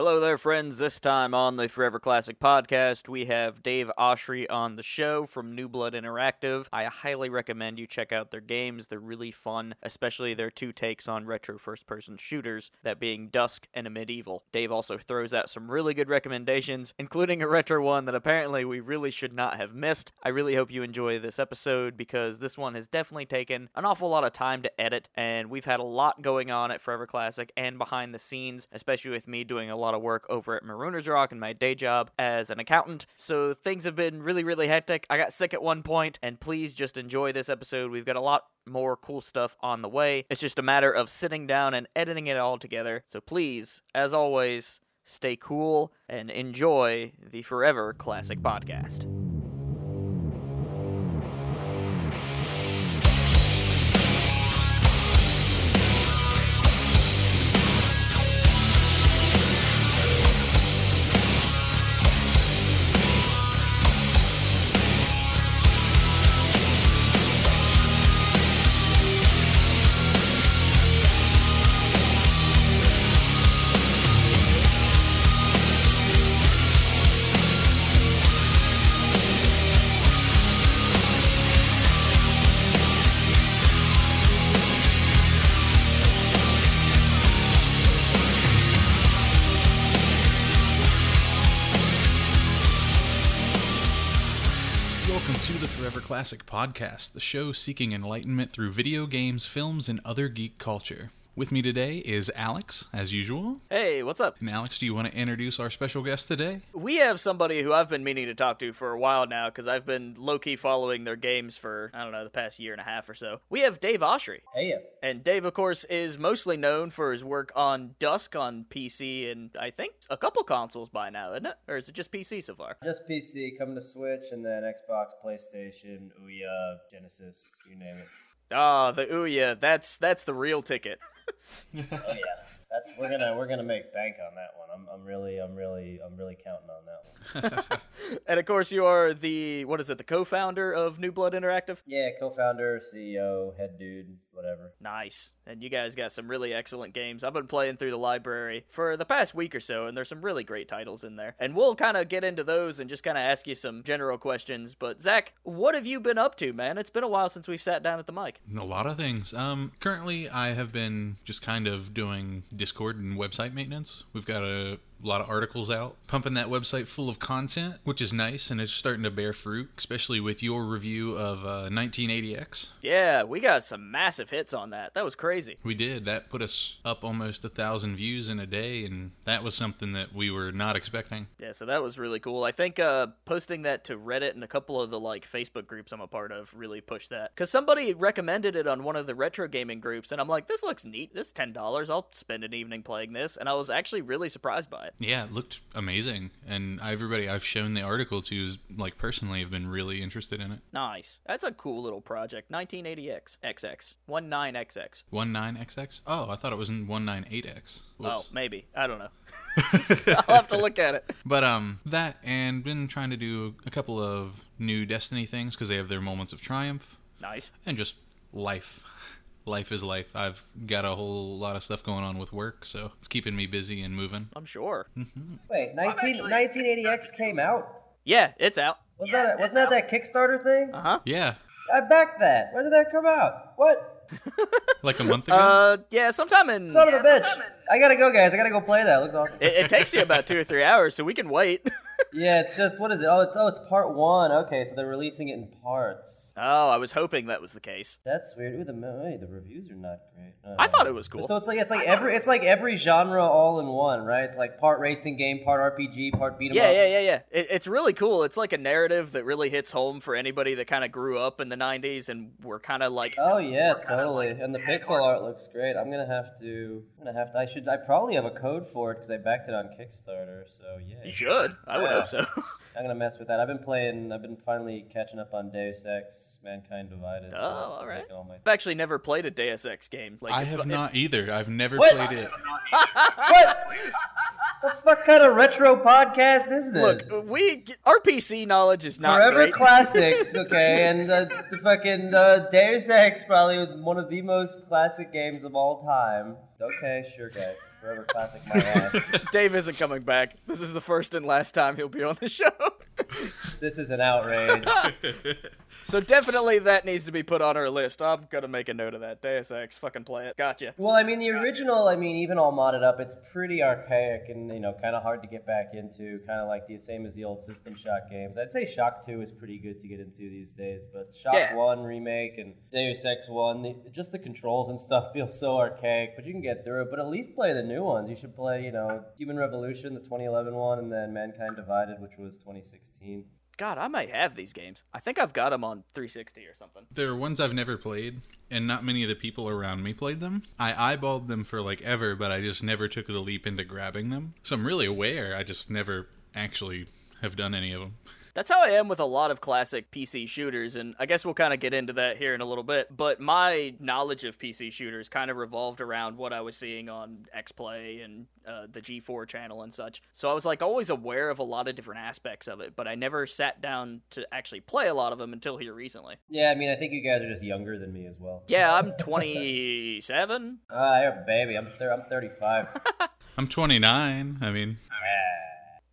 Hello there, friends. This time on the Forever Classic podcast, we have Dave Oshry on the show from New Blood Interactive. I highly recommend you check out their games. They're really fun, especially their two takes on retro first person shooters, that being Dusk and Amid Evil. Dave also throws out some really good recommendations, including a retro one that apparently we really should not have missed. I really hope you enjoy this episode because this one has definitely taken an awful lot of time to edit, and we've had a lot going on at Forever Classic and behind the scenes, especially with me doing a lot of work over at Marooners Rock in my day job as an accountant. So things have been really, really hectic. I got sick at one point, and please just enjoy this episode. We've got a lot more cool stuff on the way. It's just a matter of sitting down and editing it all together. So please, as always, stay cool and enjoy the Forever Classic podcast. Podcast, the show seeking enlightenment through video games, films, and other geek culture. With me today is Alex, as usual. Hey, what's up? And Alex, do you want to introduce our special guest today? We have somebody who I've been meaning to talk to for a while now because I've been low key following their games for, I don't know, the past year and a half or so. We have Dave Oshry. Hey, And Dave, of course, is mostly known for his work on Dusk on PC and I think a couple consoles by now, isn't it? Or is it just PC so far? just PC coming to Switch and then Xbox, PlayStation, Ouya, Genesis, you name it. Ah, the Ouya, that's that's the real ticket. Oh yeah, that's we're gonna we're gonna make bank on that one. I'm I'm really I'm really I'm really counting on that one. and of course, you are the what is it, the co-founder of New Blood Interactive? Yeah, co-founder, CEO, head dude, whatever. Nice. And you guys got some really excellent games. I've been playing through the library for the past week or so, and there's some really great titles in there. And we'll kind of get into those and just kind of ask you some general questions. But, Zach, what have you been up to, man? It's been a while since we've sat down at the mic. A lot of things. Um, currently, I have been just kind of doing Discord and website maintenance. We've got a lot of articles out, pumping that website full of content, which is nice, and it's starting to bear fruit, especially with your review of uh, 1980X. Yeah, we got some massive hits on that. That was crazy. We did. That put us up almost a thousand views in a day, and that was something that we were not expecting. Yeah, so that was really cool. I think uh, posting that to Reddit and a couple of the like Facebook groups I'm a part of really pushed that because somebody recommended it on one of the retro gaming groups, and I'm like, this looks neat. This ten dollars. I'll spend an evening playing this, and I was actually really surprised by it. Yeah, it looked amazing, and everybody I've shown the article to is like personally have been really interested in it. Nice. That's a cool little project. 1980X XX 19XX. 19XX? Oh, I thought it was in 198X. Oh, maybe. I don't know. I'll have to look at it. But um, that and been trying to do a couple of new Destiny things because they have their moments of triumph Nice. and just life. Life is life. I've got a whole lot of stuff going on with work, so it's keeping me busy and moving. I'm sure. Wait, 19, 1980X came out. Yeah, it's out. Wasn't that wasn't that that Kickstarter thing? Uh huh. Yeah, I backed that. When did that come out? What? like a month ago. Uh, yeah, sometime in. Son of a bitch! I gotta go, guys. I gotta go play that. Looks awesome. It, it takes you about two or three hours, so we can wait. yeah, it's just what is it? Oh, it's oh, it's part one. Okay, so they're releasing it in parts. Oh, I was hoping that was the case. That's weird. Ooh, the wait, the reviews are not great. Uh, I thought it was cool. So it's like it's like every it's like every genre all in one, right? It's like part racing game, part RPG, part beat 'em Yeah, up. yeah, yeah, yeah. It, it's really cool. It's like a narrative that really hits home for anybody that kind of grew up in the '90s and were kind of like, Oh yeah, totally. And the pixel art looks great. I'm gonna have to. I'm gonna have to. I should. I probably have a code for it because I backed it on Kickstarter. So yeah. you should. I would Yeah. hope so. I'm gonna mess with that. I've been playing. I've been finally catching up on Deus Ex: Mankind Divided. Oh, all I'm right. taking all my- I've actually never played a Deus Ex game. Like I have if- not either. I've never What? played it. What? the fuck kind of retro podcast is this? Look, we our PC knowledge is not Forever great. classics, okay, and uh, the fucking uh, Deus Ex probably one of the most classic games of all time. Okay, sure, guys. Forever classic, my ass. Dave isn't coming back. This is the first and last time he'll be on the show. This is an outrage. so definitely that needs to be put on our list. I'm gonna make a note of that. Deus Ex, fucking play it. Gotcha. Well, I mean, the original, I mean, even all modded up, it's pretty archaic and, you know, kind of hard to get back into, kind of like the same as the old System Shock games. I'd say Shock 2 is pretty good to get into these days, but Shock Yeah. 1 remake and Deus Ex 1, the, just the controls and stuff feel so archaic, but you can get through it. But at least play the new ones. You should play, you know, Human Revolution, the 2011 one, and then Mankind Divided, which was 2016. God, I might have these games. I think I've got them on 360 or something. There are ones I've never played, and not many of the people around me played them. I eyeballed them for like ever, but I just never took the leap into grabbing them. So I'm really aware, I just never actually have done any of them. That's how I am with a lot of classic PC shooters, and I guess we'll kind of get into that here in a little bit. But my knowledge of PC shooters kind of revolved around what I was seeing on XPlay and uh, the G4 channel and such. So I was like always aware of a lot of different aspects of it, but I never sat down to actually play a lot of them until here recently. Yeah, I mean, I think you guys are just younger than me as well. Yeah, I'm 27. Ah, you're baby. I'm, thir- I'm 35. I'm 29. I mean,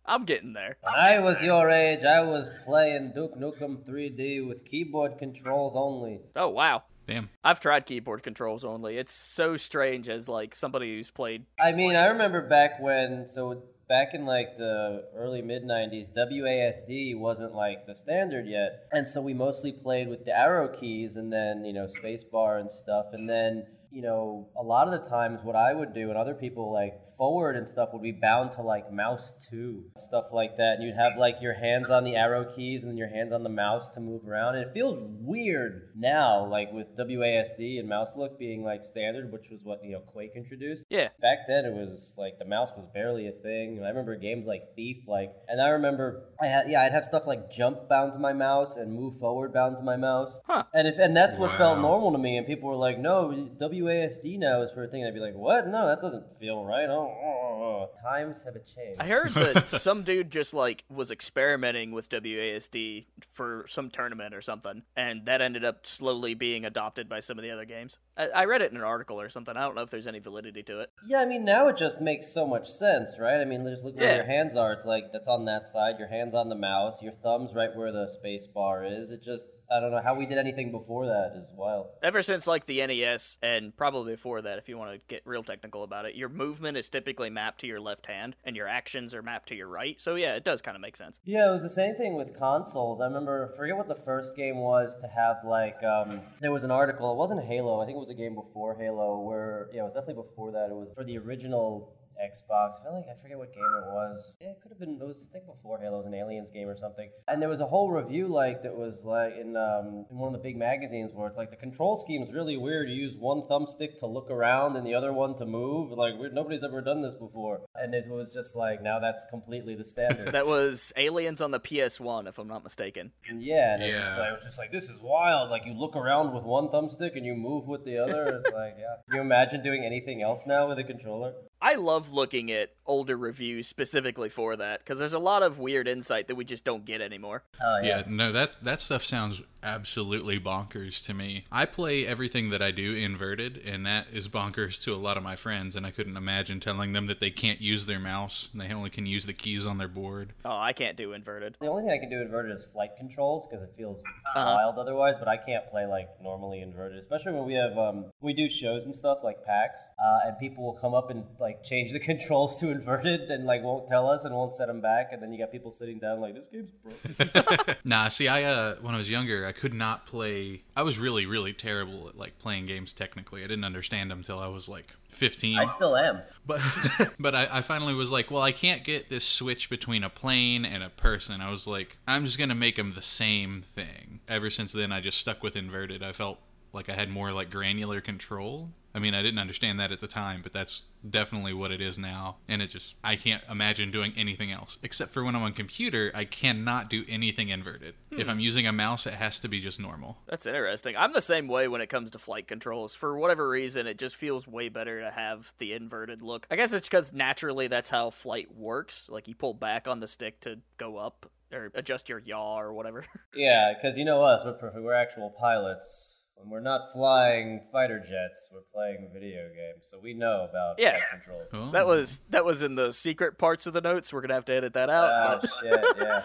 I'm getting there. When I was your age, I was playing Duke Nukem 3D with keyboard controls only. Oh wow. damn. I've tried keyboard controls only. It's so strange as like somebody who's played I mean, I remember back when, so back in like the early mid 90s, WASD wasn't like the standard yet. And so we mostly played with the arrow keys and then, you know, spacebar and stuff. And then, you know, a lot of the times what I would do and other people like forward and stuff would be bound to like mouse 2, stuff like that. And you'd have like your hands on the arrow keys and then your hands on the mouse to move around. And it feels weird now, like with WASD and mouse look being like standard, which was what, you know, Quake introduced Yeah. back then it was like the mouse was barely a thing. And I remember games like Thief, like, and I remember I had yeah, I'd have stuff like jump bound to my mouse and move forward bound to my mouse. Huh. And if and that's what felt normal to me. And people were like, no, WASD now is for a thing. I'd be like, what? No, that doesn't feel right. Oh, oh, oh. oh. times have a changed. I heard that some dude just like was experimenting with WASD for some tournament or something, and that ended up slowly being adopted by some of the other games. I, I read it in an article or something. I don't know if there's any validity to it. Yeah, I mean now it just makes so much sense, right? I mean, just look where Yeah. your hands are. It's like that's on that side. Your hands on the mouse. Your thumbs right where the space bar is. It just I don't know how we did anything before that as well. Ever since like the NES, and probably before that, if you want to get real technical about it, your movement is typically mapped to your left hand, and your actions are mapped to your right. So yeah, it does kind of make sense. Yeah, it was the same thing with consoles. I remember, I forget what the first game was to have like, um, there was an article. It wasn't Halo. I think it was a game before Halo. Where yeah, it was definitely before that. It was for the original Xbox. I feel like I forget what game it was. Yeah, it could have been. It was I think before Halo. It was an Aliens game or something. And there was a whole review like that was like in um, in one of the big magazines where it's like the control scheme is really weird. You use one thumbstick to look around and the other one to move. Like weird, nobody's ever done this before. And it was just like now that's completely the standard. That was Aliens on the PS1, if I'm not mistaken. And yeah, and it, was Yeah. like, it was just like this is wild. Like you look around with one thumbstick and you move with the other. It's like yeah. Can you imagine doing anything else now with a controller? I love looking at older reviews specifically for that because there's a lot of weird insight that we just don't get anymore. Oh Yeah, no, that that stuff sounds absolutely bonkers to me. I play everything that I do inverted, and that is bonkers to a lot of my friends. And I couldn't imagine telling them that they can't use their mouse and they only can use the keys on their board. Oh, I can't do inverted. The only thing I can do inverted is flight controls because it feels Uh-huh. wild otherwise. But I can't play like normally inverted, especially when we have um, we do shows and stuff like PAX, uh, and people will come up and like change the controls to inverted and like won't tell us and won't set them back, and then you got people sitting down like this game's broken. Nah, see, I uh, when I was younger, I could not play. I was really, really terrible at like playing games. Technically, I didn't understand them until I was like 15. I still am. But but I, I finally was like, well, I can't get this switch between a plane and a person. I was like, I'm just gonna make them the same thing. Ever since then, I just stuck with inverted. I felt like I had more like granular control. I I mean, I didn't understand that at the time, but that's definitely what it is now. And it just, I can't imagine doing anything else. Except for when I'm on computer, I cannot do anything inverted. Hmm. If I'm using a mouse, it has to be just normal. That's interesting. I'm the same way when it comes to flight controls. For whatever reason, it just feels way better to have the inverted look. I guess it's because naturally that's how flight works. Like you pull back on the stick to go up or adjust your yaw or whatever. Yeah, because you know us, we're perfect. We're actual pilots. When we're not flying fighter jets, we're playing video games, so we know about Yeah. flight control. Oh. that was that was in the secret parts of the notes. We're gonna have to edit that out. Oh but- shit! Yeah,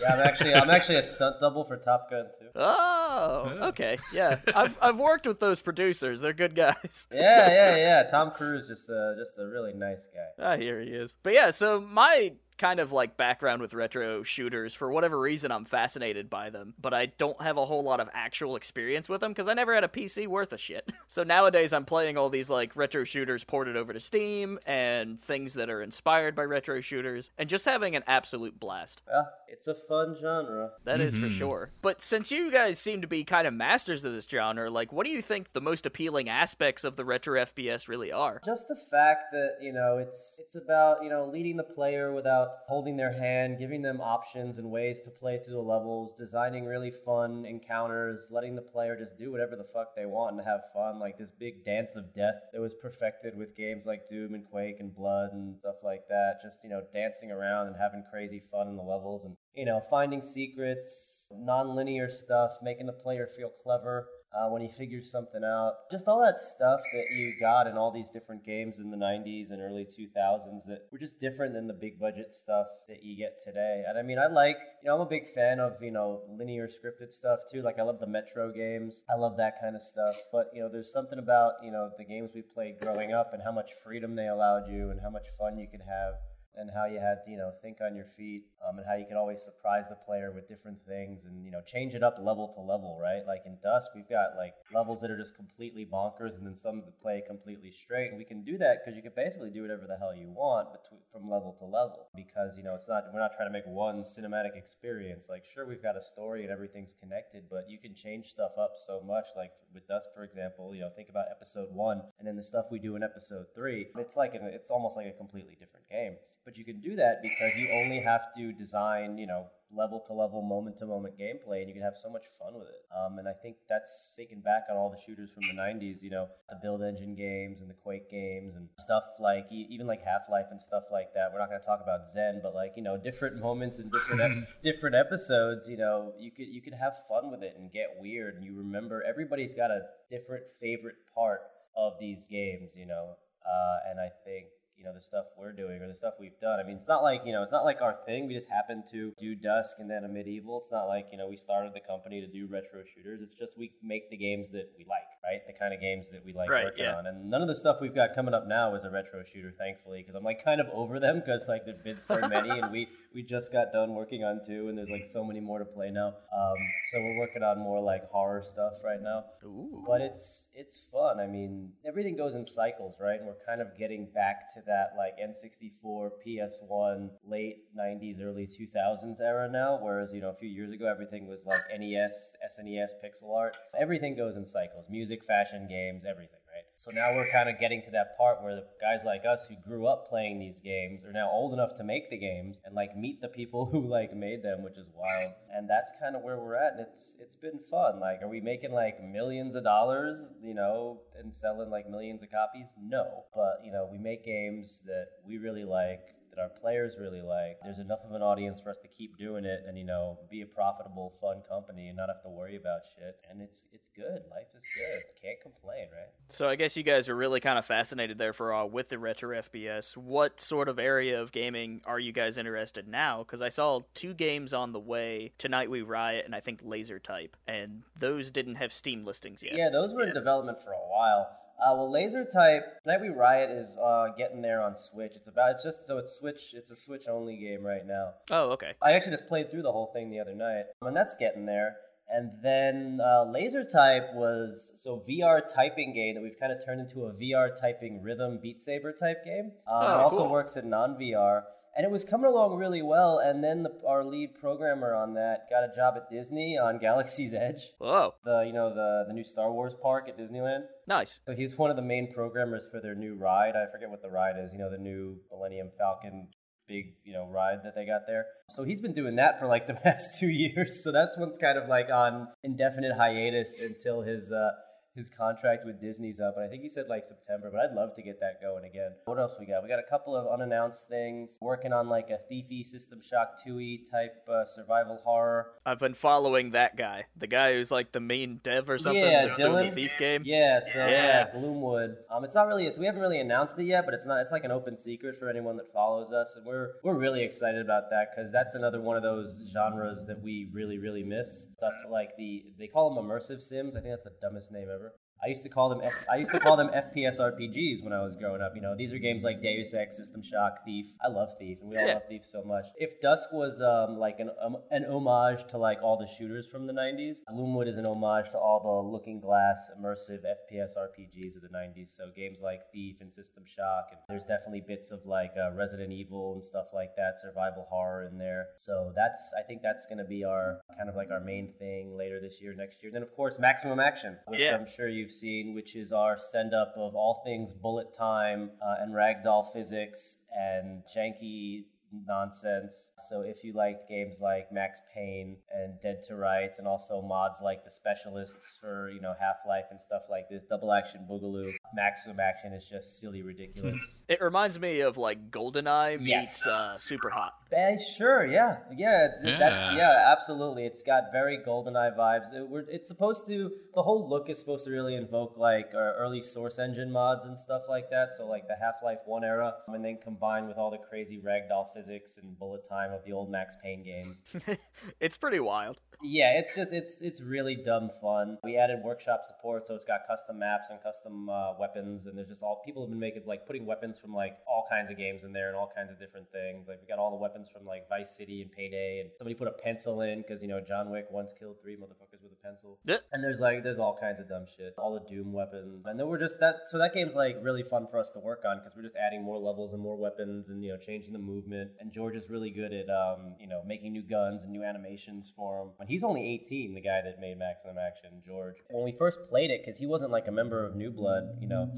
yeah. I'm actually I'm actually a stunt double for Top Gun too. Oh, okay, yeah. I've I've worked with those producers. They're good guys. Yeah, yeah, yeah. Tom Cruise just uh, just a really nice guy. Ah, here he is. But yeah, so my kind of like background with retro shooters, for whatever reason, I'm fascinated by them, but I don't have a whole lot of actual experience with them because I never had a PC worth a shit. So nowadays, I'm playing all these like retro shooters ported over to Steam and things that are inspired by retro shooters and just having an absolute blast. Well, it's a fun genre. That is for mm-hmm. sure. But since you guys seem to be kind of masters of this genre, like, what do you think the most appealing aspects of the retro FPS really are? Just the fact that you know it's it's about you know leading the player without holding their hand, giving them options and ways to play through the levels, designing really fun encounters, letting the player just do whatever the fuck they want and have fun. Like this big dance of death that was perfected with games like Doom and Quake and Blood and stuff like that. Just you know dancing around and having crazy fun in the levels and you know finding secrets, non-linear stuff, making the player feel clever uh, when he figures something out. Just all that stuff that you got in all these different games in the 90s and early 2000s that were just different than the big budget stuff that you get today. And I mean, I like, you know, I'm a big fan of, you know, linear scripted stuff too. Like, I love the Metro games. I love that kind of stuff. But, you know, there's something about, you know, the games we played growing up and how much freedom they allowed you and how much fun you could have and how you had to, you know, think on your feet, um, and how you could always surprise the player with different things and, you know, change it up level to level, right? Like in Dusk, we've got like levels that are just completely bonkers and then some that play completely straight. And we can do that because you can basically do whatever the hell you want between, from level to level because, you know, it's not, we're not trying to make one cinematic experience. Like, sure, we've got a story and everything's connected, but you can change stuff up so much. Like with Dusk, for example, you know, think about episode one and then the stuff we do in episode three. It's like, an, it's almost like a completely different game. But you can do that because you only have to design, you know, level to level, moment to moment gameplay, and you can have so much fun with it. Um, and I think that's thinking back on all the shooters from the 90s, you know, the Build Engine games and the Quake games and stuff like, even like Half Life and stuff like that. We're not going to talk about Zen, but like, you know, different moments and different, ep- different episodes, you know, you could, you could have fun with it and get weird. And you remember everybody's got a different favorite part of these games, you know. Uh, and I think you know the stuff we're doing or the stuff we've done. I mean, it's not like you know, it's not like our thing. We just happened to do Dusk and then Amid Evil. It's not like you know we started the company to do retro shooters. It's just we make the games that we like, right? The kind of games that we like Right, working yeah. on. And none of the stuff we've got coming up now is a retro shooter, thankfully, because I'm like kind of over them because like there's been so many, and we we just got done working on two, and there's like so many more to play now. Um, so we're working on more like horror stuff right now Ooh. but it's it's fun. I mean, everything goes in cycles, right? And we're kind of getting back to that like N64, PS1, late 90s, early 2000s era now. Whereas you know a few years ago everything was like NES, SNES, pixel art. Everything goes in cycles: music, fashion, games, everything, right? So now we're kind of getting to that part where the guys like us who grew up playing these games are now old enough to make the games and like meet the people who like made them, which is wild. And that's kind of where we're at, and it's it's been fun. Like, are we making like millions of dollars, you know, and selling like millions of copies? No, but you know, we make games that we really like. That our players really like. There's enough of an audience for us to keep doing it, and you know, be a profitable, fun company, and not have to worry about shit. And it's it's good. Life is good. Can't complain, right? So I guess you guys are really kind of fascinated there for uh, with the retro FPS. What sort of area of gaming are you guys interested now? Because I saw two games on the way: Tonight We Riot and I think Laser Type, and those didn't have Steam listings yet. Yeah, those were in development for a while. Uh, well, Laser Type, Night We Riot is uh, getting there on Switch. It's about it's just so it's Switch. It's a Switch only game right now. Oh, okay. I actually just played through the whole thing the other night, and that's getting there. And then uh, Laser Type was so VR typing game that we've kind of turned into a VR typing rhythm Beat Saber type game. Um, Oh, it also cool. works in non VR. And it was coming along really well. And then the, our lead programmer on that got a job at Disney on Galaxy's Edge, Whoa, the you know the the new Star Wars park at Disneyland. nice. So he's one of the main programmers for their new ride. I forget what the ride is. You know, the new Millennium Falcon big, you know, ride that they got there. So he's been doing that for like the past two years. So that's one's kind of like on indefinite hiatus until his uh his contract with Disney's up, and I think he said like September, but I'd love to get that going again. What else we got? We got a couple of unannounced things. Working on like a Thiefy System Shock 2E type uh, survival horror. I've been following that guy, the guy who's like the main dev or something Yeah, that's doing Dillon. the thief game. Yeah, so yeah. Yeah. Gloomwood. Um, it's not really. So we haven't really announced it yet, but it's not. It's like an open secret for anyone that follows us, and we're we're really excited about that because that's another one of those genres that we really really miss. Stuff like the they call them immersive sims. I think that's the dumbest name ever. I used to call them F, I used to call them FPS RPGs when I was growing up. You know, these are games like Deus Ex, System Shock, Thief. I love Thief, and we all Yeah. love Thief so much. If Dusk was um, like an um, an homage to like all the shooters from the '90s, Gloomwood is an homage to all the Looking Glass immersive FPS RPGs of the '90s. So games like Thief and System Shock, and there's definitely bits of like uh, Resident Evil and stuff like that, survival horror in there. So that's I think that's going to be our kind of like our main thing later this year, next year. Then of course Maximum Action, which Yeah. I'm sure you've seen, which is our send up of all things bullet time uh, and ragdoll physics and janky nonsense. So if you liked games like Max Payne and Dead to Rights and also mods like the specialists for, you know, Half-Life and stuff like this, Double Action Boogaloo, Maximum Action is just silly ridiculous. It reminds me of like GoldenEye meets Yes. uh, Super Hot. Eh, sure, yeah, yeah, it's, Yeah. that's yeah, absolutely. It's got very GoldenEye vibes. It, we're, it's supposed to the whole look is supposed to really invoke like our early Source Engine mods and stuff like that. So like the Half Life One era, and then combined with all the crazy ragdoll physics and bullet time of the old Max Payne games. it's pretty wild. Yeah, it's just it's it's really dumb fun. We added workshop support, so it's got custom maps and custom uh, weapons, and there's just all people have been making like putting weapons from like all kinds of games in there and all kinds of different things. Like we got all the weapons from like Vice City and Payday, and somebody put a pencil in because you know John Wick once killed three motherfuckers with a pencil. Yeah. And there's like there's all kinds of dumb shit, all the Doom weapons, and then we're just that. So that game's like really fun for us to work on because we're just adding more levels and more weapons, and you know changing the movement. And George is really good at um, you know making new guns and new animations for him. And he's only 18, the guy that made Maximum Action, George. When we first played it, because he wasn't like a member of New Blood, you know,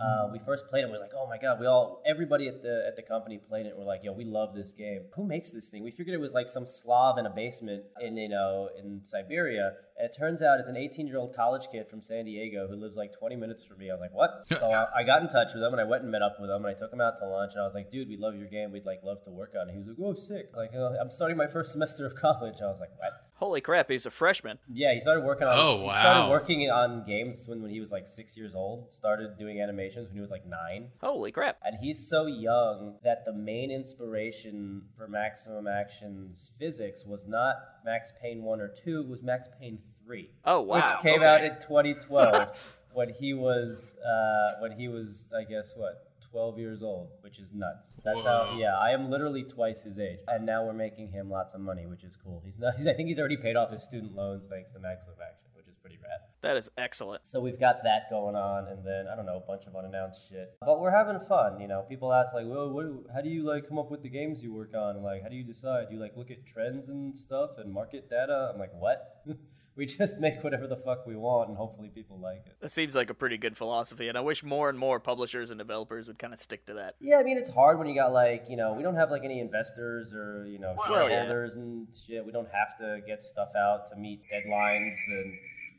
uh, we first played it. We are like, oh my god, we all everybody at the at the company played it. and We're like, yo, we love this game. Who makes this thing? We figured it was like some Slav in a basement in you know in Siberia. And it turns out it's an 18 year old college kid from San Diego who lives like 20 minutes from me. I was like, what? so I, I got in touch with him and I went and met up with him and I took him out to lunch and I was like, dude, we love your game. We'd like love to work on it. He was like, oh, sick. Like, uh, I'm starting my first semester of college. I was like, what? Holy crap, he's a freshman. Yeah, he started working on. Oh, He wow. started working on games when, when he was like six years old. Started doing animations when he was like nine. Holy crap. And he's so young that the main inspiration for Maximum Action's physics was not Max Payne 1 or 2, it was Max Payne 3. Oh wow. Which came okay. out in 2012 when he was, uh, when he was, I guess, what? 12 years old, which is nuts. That's how, yeah, I am literally twice his age. And now we're making him lots of money, which is cool. He's not, he's, I think he's already paid off his student loans thanks to Maximum Action, which is pretty rad. That is excellent. So we've got that going on, and then I don't know, a bunch of unannounced shit. But we're having fun, you know. People ask like, "Well, what, how do you like come up with the games you work on? Like, how do you decide? Do you like look at trends and stuff and market data?" I'm like, "What?" we just make whatever the fuck we want, and hopefully people like it. That seems like a pretty good philosophy, and I wish more and more publishers and developers would kind of stick to that. Yeah, I mean it's hard when you got like you know we don't have like any investors or you know Well, yeah. shareholders and shit. We don't have to get stuff out to meet deadlines and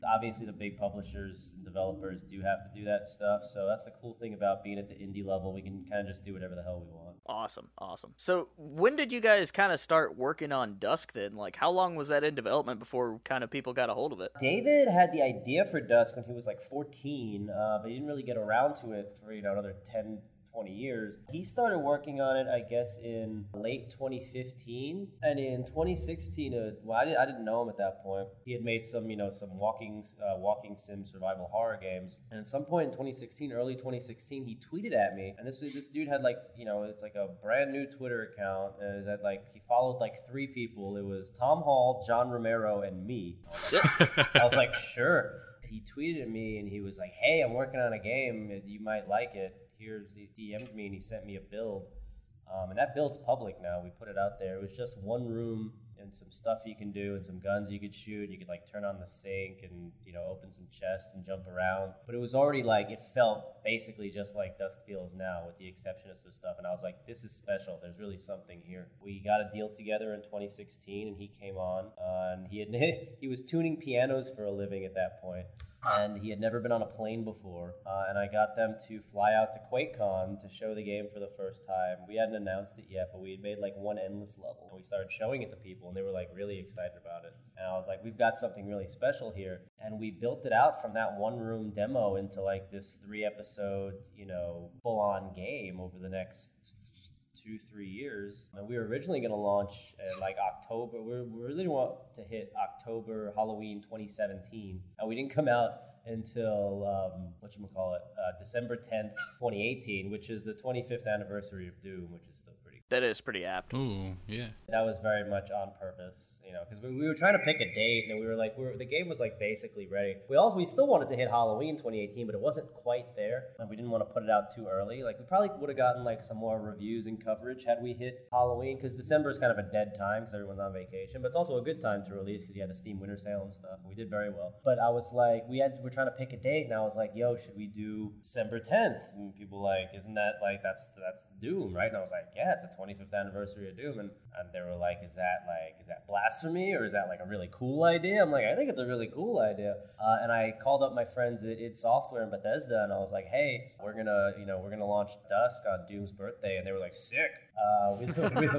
obviously the big publishers and developers do have to do that stuff. So that's the cool thing about being at the indie level. We can kind of just do whatever the hell we want. Awesome, awesome. So, when did you guys kind of start working on Dusk then? Like, how long was that in development before kind of people got a hold of it? David had the idea for Dusk when he was like 14, uh, but he didn't really get around to it for you know another 10, 20 years. He started working on it, I guess, in late 2015, and in 2016, uh, well, I, did, I didn't know him at that point. He had made some, you know, some walking, uh, walking sim survival horror games, and at some point in 2016, early 2016, he tweeted at me, and this this dude had like, you know, it's like a brand new Twitter account, and it had like he followed like three people. It was Tom Hall, John Romero, and me. I was like, sure. He tweeted at me and he was like, hey, I'm working on a game. You might like it. Here's he DM'd me and he sent me a build. Um, and that build's public now. We put it out there. It was just one room and some stuff you can do and some guns you could shoot. You could like turn on the sink and you know open some chests and jump around. But it was already like it felt basically just like Dusk feels now, with the exception of some stuff. And I was like, this is special. There's really something here. We got a deal together in 2016, and he came on, uh, and he had he was tuning pianos for a living at that point and he had never been on a plane before. Uh, and I got them to fly out to QuakeCon to show the game for the first time. We hadn't announced it yet, but we had made like one endless level. And we started showing it to people, and they were like really excited about it. And I was like, we've got something really special here. And we built it out from that one room demo into like this three episode, you know, full on game over the next two, three years. And we were originally going to launch at like October. We really want to hit October, Halloween 2017. And we didn't come out until um, what you call it, uh, December 10th, 2018, which is the 25th anniversary of Doom, which is still pretty. That is pretty apt. Ooh, yeah. That was very much on purpose you know, because we, we, were trying to pick a date, and we were like, we were, the game was like basically ready. We also we still wanted to hit Halloween 2018, but it wasn't quite there, and we didn't want to put it out too early. Like we probably would have gotten like some more reviews and coverage had we hit Halloween, because December is kind of a dead time because everyone's on vacation, but it's also a good time to release because you had the Steam Winter Sale and stuff. And we did very well, but I was like, we had we're trying to pick a date, and I was like, yo, should we do December 10th? And people like, isn't that like that's that's Doom, right? And I was like, yeah, it's the 25th anniversary of Doom, and, and they were like, is that like is that blasphemy or is that like a really cool idea. I'm like, I think it's a really cool idea. Uh, and I called up my friends at id Software in Bethesda, and I was like, hey, we're gonna, you know, we're gonna launch Dusk on Doom's birthday, and they were like, sick. Uh, we, we,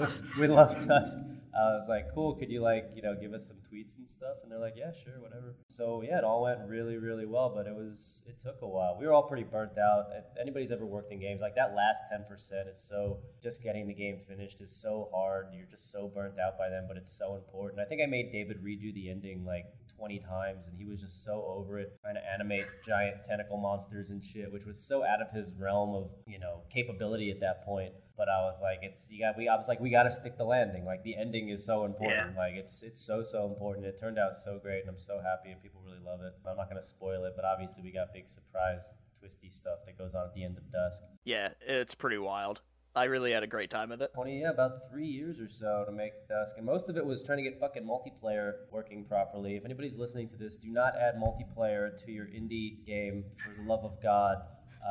we love Dusk. I was like, cool. Could you like, you know, give us some tweets and stuff? And they're like, yeah, sure, whatever. So yeah, it all went really, really well, but it was, it took a while. We were all pretty burnt out. If anybody's ever worked in games, like that last 10% is so, just getting the game finished is so hard. You're just so burnt out by them, but it's so important. I think I made David redo the ending like 20 times and he was just so over it trying to animate giant tentacle monsters and shit which was so out of his realm of you know capability at that point but I was like, it's you got we I was like, we got to stick the landing. Like the ending is so important. Yeah. Like it's it's so so important. It turned out so great, and I'm so happy, and people really love it. I'm not gonna spoil it, but obviously we got big surprise, twisty stuff that goes on at the end of Dusk. Yeah, it's pretty wild. I really had a great time with it. 20, yeah, about three years or so to make Dusk. And most of it was trying to get fucking multiplayer working properly. If anybody's listening to this, do not add multiplayer to your indie game for the love of God.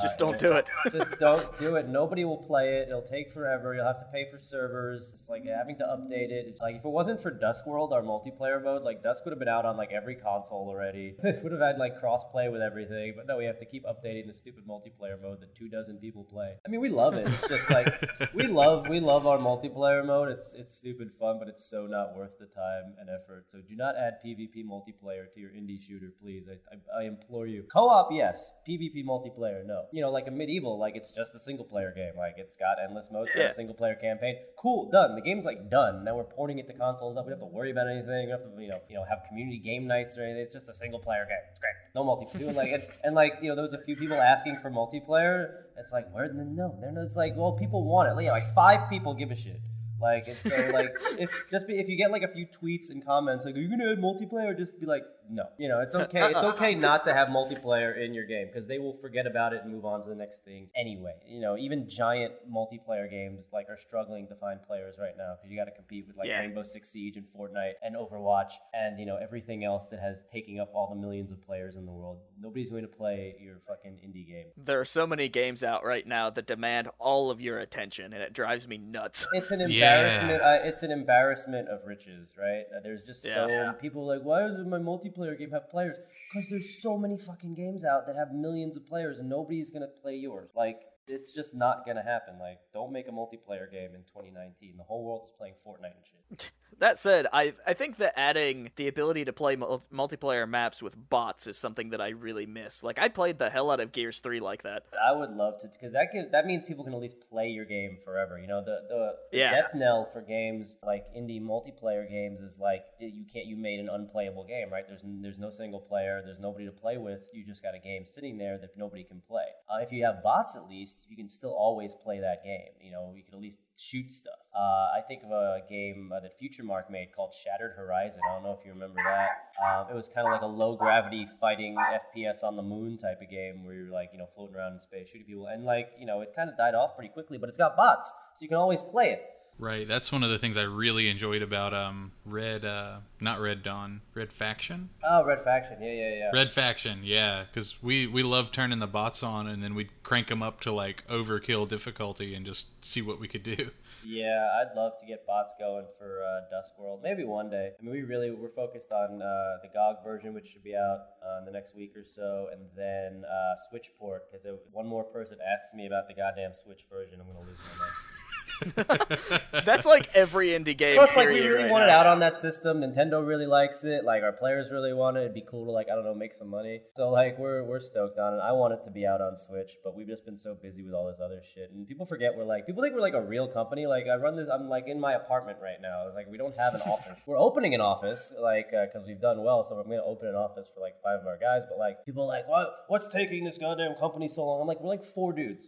Just uh, don't do it. just don't do it. Nobody will play it. It'll take forever. You'll have to pay for servers. It's like having to update it. It's like if it wasn't for Duskworld, our multiplayer mode, like Dusk would have been out on like every console already. it would have had like cross-play with everything. But no, we have to keep updating the stupid multiplayer mode that two dozen people play. I mean, we love it. It's just like we love we love our multiplayer mode. It's it's stupid fun, but it's so not worth the time and effort. So do not add PvP multiplayer to your indie shooter, please. I, I, I implore you. Co-op, yes. PvP multiplayer, no you know, like Amid Evil, like it's just a single player game. Like it's got endless modes, yeah. got a single player campaign. Cool, done. The game's like done. Now we're porting it to consoles. We don't have to worry about anything. We don't have to, you know, you know, have community game nights or anything. It's just a single player game. It's great. No multiplayer. like and, and, like you know, there was a few people asking for multiplayer. It's like where? No, they're just like, well, people want it. Yeah, like five people give a shit. Like it's so like if just be, if you get like a few tweets and comments like are you gonna add multiplayer, just be like no. You know it's okay. It's okay not to have multiplayer in your game because they will forget about it and move on to the next thing anyway. You know even giant multiplayer games like are struggling to find players right now because you got to compete with like yeah. Rainbow Six Siege and Fortnite and Overwatch and you know everything else that has taking up all the millions of players in the world. Nobody's going to play your fucking indie game. There are so many games out right now that demand all of your attention and it drives me nuts. It's an yeah embarrassment. Uh, it's an embarrassment of riches, right? Uh, there's just yeah, so yeah. people like, why does my multiplayer game have players? Because there's so many fucking games out that have millions of players, and nobody's gonna play yours. Like, it's just not gonna happen. Like, don't make a multiplayer game in 2019. The whole world is playing Fortnite and shit. That said, I I think that adding the ability to play mul- multiplayer maps with bots is something that I really miss. Like I played the hell out of Gears 3 like that. I would love to because that gives, that means people can at least play your game forever. You know, the the, the yeah. death knell for games like indie multiplayer games is like you can't you made an unplayable game, right? There's there's no single player, there's nobody to play with. You just got a game sitting there that nobody can play. Uh, if you have bots at least, you can still always play that game. You know, you can at least shoot stuff. Uh, I think of a game uh, that Futuremark made called Shattered Horizon. I don't know if you remember that. Um, it was kind of like a low gravity fighting FPS on the moon type of game where you're like, you know, floating around in space shooting people. And like, you know, it kind of died off pretty quickly, but it's got bots, so you can always play it. Right, that's one of the things I really enjoyed about um Red, uh, not Red Dawn, Red Faction. Oh, Red Faction, yeah, yeah, yeah. Red Faction, yeah, because we we love turning the bots on and then we'd crank them up to like overkill difficulty and just see what we could do. Yeah, I'd love to get bots going for uh, Duskworld. Maybe one day. I mean, we really we're focused on uh, the GOG version, which should be out uh, in the next week or so, and then uh, Switch port. Because one more person asks me about the goddamn Switch version, I'm gonna lose my mind. That's like every indie game. Plus, like we really right want it now. out on that system. Nintendo really likes it. Like our players really want it. It'd be cool to like I don't know make some money. So like we're we're stoked on it. I want it to be out on Switch, but we've just been so busy with all this other shit. And people forget we're like people think we're like a real company. Like I run this. I'm like in my apartment right now. It's like we don't have an office. We're opening an office like uh, because we've done well. So I'm gonna open an office for like five of our guys. But like people are like what what's taking this goddamn company so long? I'm like we're like four dudes.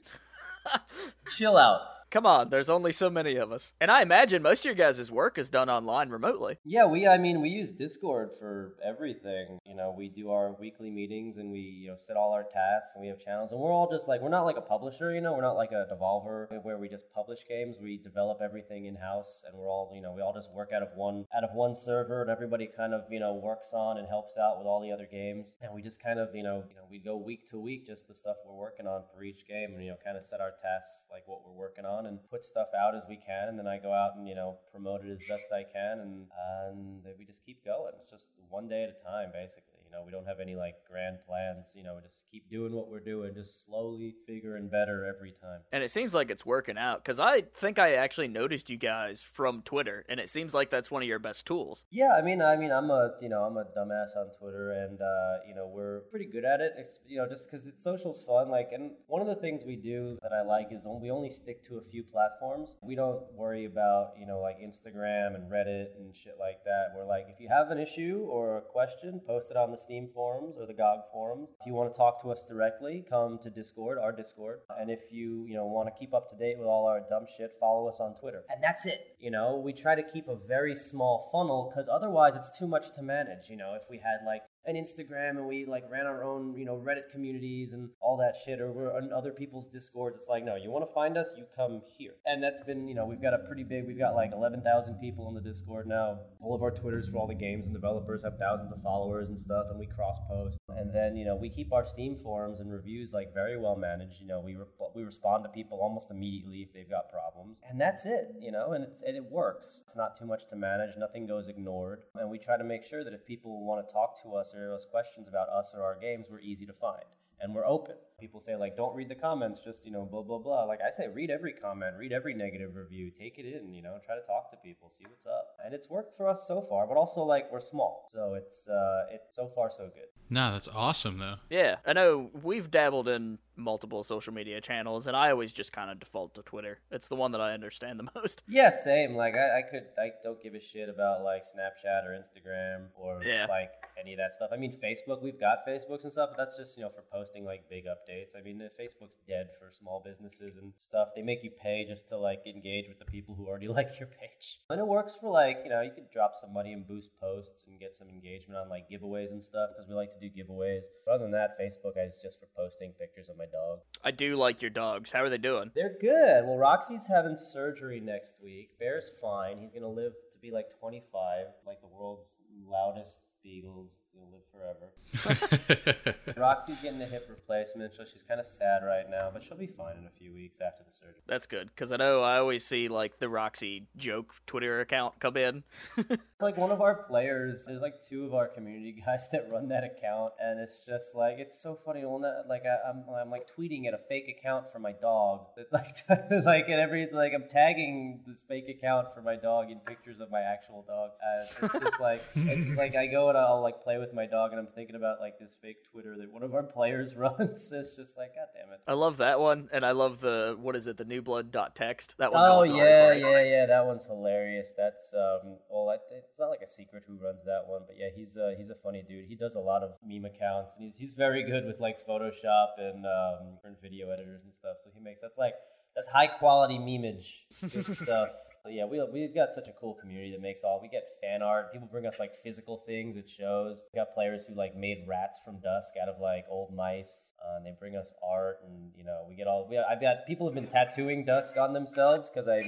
Chill out. Come on, there's only so many of us. And I imagine most of your guys' work is done online remotely. Yeah, we I mean we use Discord for everything. You know, we do our weekly meetings and we you know set all our tasks and we have channels and we're all just like we're not like a publisher, you know, we're not like a devolver where we just publish games. We develop everything in house and we're all you know we all just work out of one out of one server and everybody kind of you know works on and helps out with all the other games and we just kind of you know you know we go week to week just the stuff we're working on for each game and you know kind of set our tasks like what we're working on and put stuff out as we can and then I go out and you know promote it as best I can and and we just keep going. It's just one day at a time basically. You know, we don't have any like grand plans. You know, we just keep doing what we're doing, just slowly figuring better every time. And it seems like it's working out because I think I actually noticed you guys from Twitter, and it seems like that's one of your best tools. Yeah, I mean, I mean, I'm a you know I'm a dumbass on Twitter, and uh, you know we're pretty good at it. It's, you know, just because it's social's fun. Like, and one of the things we do that I like is we only stick to a few platforms. We don't worry about you know like Instagram and Reddit and shit like that. We're like, if you have an issue or a question, post it on the Steam forums or the GOG forums. If you want to talk to us directly, come to Discord, our Discord. And if you you know want to keep up to date with all our dumb shit, follow us on Twitter. And that's it. You know, we try to keep a very small funnel because otherwise it's too much to manage. You know, if we had like an Instagram and we like ran our own, you know, Reddit communities and all that shit, or we're on other people's discords. It's like, no, you want to find us, you come here. And that's been, you know, we've got a pretty big, we've got like 11,000 people on the Discord now. All of our Twitters for all the games and developers have thousands of followers and stuff, and we cross post. And then, you know, we keep our Steam forums and reviews like very well managed. You know, we re- we respond to people almost immediately if they've got problems, and that's it. You know, and and it works. It's not too much to manage. Nothing goes ignored, and we try to make sure that if people want to talk to us or ask questions about us or our games, we're easy to find and we're open. People say like, don't read the comments, just you know, blah blah blah. Like I say, read every comment, read every negative review, take it in, you know, try to talk to people, see what's up. And it's worked for us so far, but also like we're small, so it's uh, it's so far so good. No, that's awesome though. Yeah, I know we've dabbled in multiple social media channels, and I always just kind of default to Twitter. It's the one that I understand the most. Yeah, same. Like I, I could, I don't give a shit about like Snapchat or Instagram or Yeah. like any of that stuff. I mean, Facebook, we've got Facebooks and stuff, but that's just you know for posting like big updates. I mean, the Facebook's dead for small businesses and stuff. They make you pay just to like engage with the people who already like your page, and it works for like you know you could drop some money and boost posts and get some engagement on like giveaways and stuff because we like to do giveaways. But other than that, Facebook is just for posting pictures of my dog. I do like your dogs. How are they doing? They're good. Well, Roxy's having surgery next week. Bear's fine. He's gonna live to be like 25, like the world's loudest beagles. He's gonna live forever. Roxy's getting a hip replacement, so she's kind of sad right now, but she'll be fine in a few weeks after the surgery. That's good because I know I always see like the Roxy joke Twitter account come in. Like one of our players, there's like two of our community guys that run that account, and it's just like it's so funny. Like I, I'm, I'm like tweeting at a fake account for my dog. That like, like at every like I'm tagging this fake account for my dog in pictures of my actual dog. Uh, it's just like it's like I go and I'll like play with my dog, and I'm thinking about like this fake Twitter that one of our players runs. It's just like, god damn it. I love that one, and I love the what is it, the new blood dot text. That one's Oh yeah, yeah, yeah. That one's hilarious. That's um. Well, I, it's not like a secret who runs that one, but yeah, he's uh, he's a funny dude. He does a lot of meme accounts, and he's he's very good with like Photoshop and um video editors and stuff. So he makes that's like That's high quality memeage. Good stuff. So yeah, we we've got such a cool community that makes all. We get fan art. People bring us like physical things at shows. We got players who like made rats from dusk out of like old mice, uh, and they bring us art. And you know, we get all. We I've got people have been tattooing dusk on themselves because I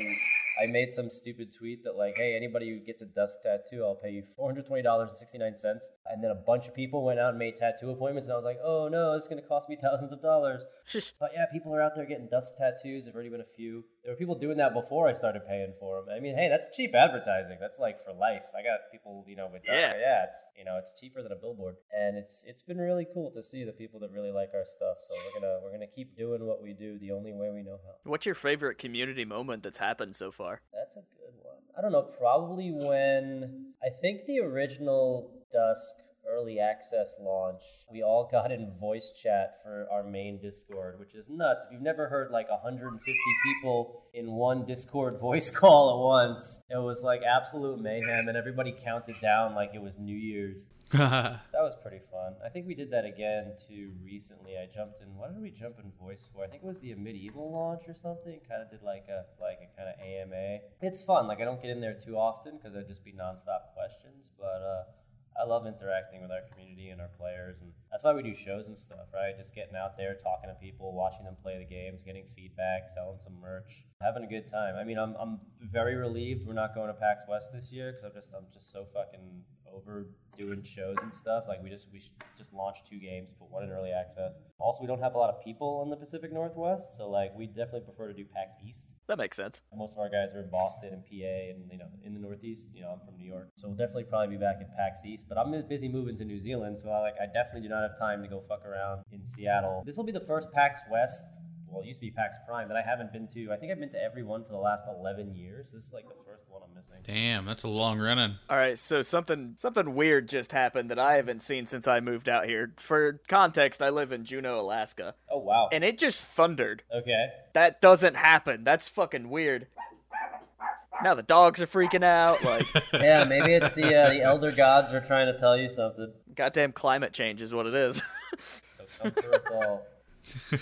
I made some stupid tweet that like, hey, anybody who gets a dusk tattoo, I'll pay you four hundred twenty dollars and sixty nine cents. And then a bunch of people went out and made tattoo appointments, and I was like, oh no, it's gonna cost me thousands of dollars. but yeah, people are out there getting dusk tattoos. There've already been a few. There were people doing that before I started paying for them. I mean, hey, that's cheap advertising. That's like for life. I got people, you know, with dusk. Yeah. yeah, it's you know, it's cheaper than a billboard, and it's it's been really cool to see the people that really like our stuff. So we're gonna we're gonna keep doing what we do the only way we know how. What's your favorite community moment that's happened so far? That's a good one. I don't know. Probably when I think the original Dusk early access launch, we all got in voice chat for our main Discord, which is nuts. If you've never heard like 150 people in one Discord voice call at once, it was like absolute mayhem, and everybody counted down like it was New Year's. That was pretty fun. I think we did that again too recently. I jumped in. What did we jump in voice for? I think it was the Amid Evil launch or something. Kind of did like a like a kind of AMA. It's fun. Like I don't get in there too often because it'd just be nonstop questions. But uh, I love interacting with our community and our players, and that's why we do shows and stuff, right? Just getting out there, talking to people, watching them play the games, getting feedback, selling some merch, having a good time. I mean, I'm I'm very relieved we're not going to PAX West this year because I'm just I'm just so fucking over doing shows and stuff. Like we just we just launched two games, put one in early access. Also, we don't have a lot of people in the Pacific Northwest, so like we definitely prefer to do PAX East. That makes sense. Most of our guys are in Boston and PA, and you know, in the Northeast. You know, I'm from New York, so we'll definitely probably be back at PAX East. But I'm busy moving to New Zealand, so I like I definitely do not have time to go fuck around in Seattle. This will be the first PAX West. Well, it used to be PAX Prime that I haven't been to. I think I've been to every one for the last 11 years. This is like the first one I'm missing. Damn, that's a long running. All right, so something something weird just happened that I haven't seen since I moved out here. For context, I live in Juneau, Alaska, Oh wow. and it just thundered. Okay. That doesn't happen. That's fucking weird. Now the dogs are freaking out. Like, Yeah, maybe it's the uh, the elder gods are trying to tell you something. goddamn climate change is what it is. So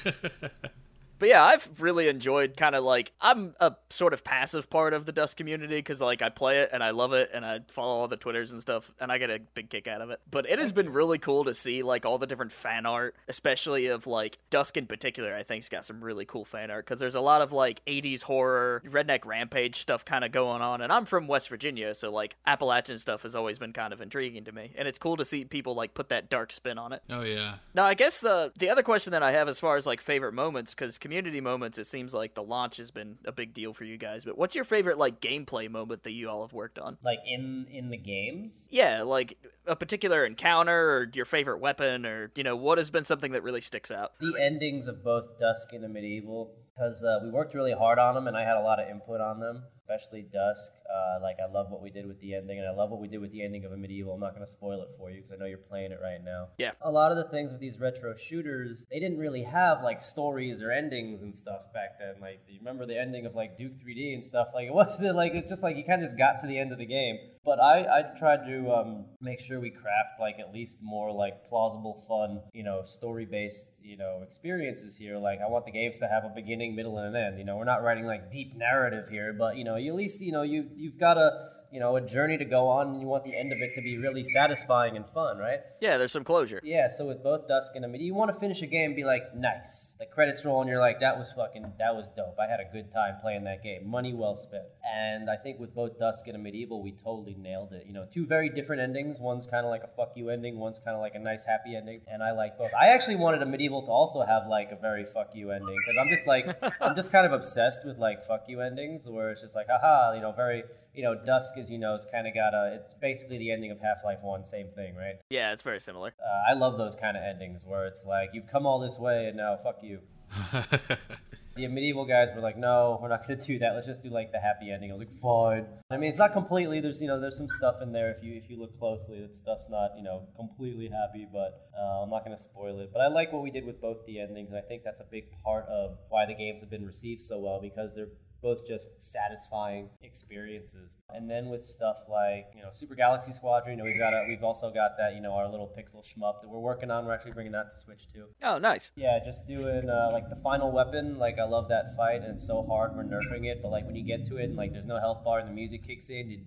come for us all. But yeah, I've really enjoyed kind of like I'm a sort of passive part of the Dusk community because like I play it and I love it and I follow all the twitters and stuff and I get a big kick out of it. But it has been really cool to see like all the different fan art, especially of like Dusk in particular. I think's got some really cool fan art because there's a lot of like 80s horror, redneck rampage stuff kind of going on. And I'm from West Virginia, so like Appalachian stuff has always been kind of intriguing to me, and it's cool to see people like put that dark spin on it. Oh yeah. Now, I guess the the other question that I have as far as like favorite moments, because community moments, it seems like the launch has been a big deal for you guys. But what's your favorite like gameplay moment that you all have worked on? Like in in the games. Yeah, like a particular encounter or your favorite weapon, or you know what has been something that really sticks out. the endings of both Dusk and Amid Evil because uh, we worked really hard on them and I had a lot of input on them, especially Dusk. Uh, like, I love what we did with the ending and I love what we did with the ending of Amid Evil. I'm not going to spoil it for you because I know you're playing it right now. Yeah. A lot of the things with these retro shooters, they didn't really have like stories or endings and stuff back then. Like, do you remember the ending of like Duke 3D and stuff? Like, it wasn't like, it's just like you kind of just got to the end of the game. But I, I tried to um, make sure we craft like at least more like plausible, fun, you know, story based, you know, experiences here. Like, I want the games to have a beginning, middle, and an end. You know, we're not writing like deep narrative here, but you know, you at least, you know, you you've got a you know a journey to go on, and you want the end of it to be really satisfying and fun, right? Yeah, there's some closure. Yeah, so with both Dusk and Amid Evil, you want to finish a game and be like, nice. The credits roll and you're like, that was fucking, that was dope. I had a good time playing that game. Money well spent. And I think with both Dusk and Amid Evil, we totally nailed it. You know, two very different endings. One's kind of like a fuck you ending, one's kind of like a nice happy ending. And I like both. I actually wanted Amid Evil to also have like a very fuck you ending because I'm just like, I'm just kind of obsessed with like fuck you endings where it's just like, haha, you know, very, you know, Dusk, as you know, has kind of got a, it's basically the ending of Half Life 1, same thing, right? Yeah, it's very similar. Uh, I love those kind of endings where it's like you've come all this way and now fuck you. The Amid Evil guys were like, no, we're not going to do that. Let's just do like the happy ending. I was like, fine. I mean, it's not completely. There's you know there's some stuff in there if you if you look closely. That stuff's not you know completely happy, but uh, I'm not going to spoil it. But I like what we did with both the endings, and I think that's a big part of why the games have been received so well because they're both just satisfying experiences. And then with stuff like you know Super Galaxy Squadron, you know we've got a, we've also got that you know our little pixel shmup that we're working on. We're actually bringing that to Switch too. Oh, nice. Yeah, just doing uh, like the final weapon. Like I love that fight, and it's so hard. We're nerfing it, but like when you get to it, and like there's no health bar, and the music kicks in.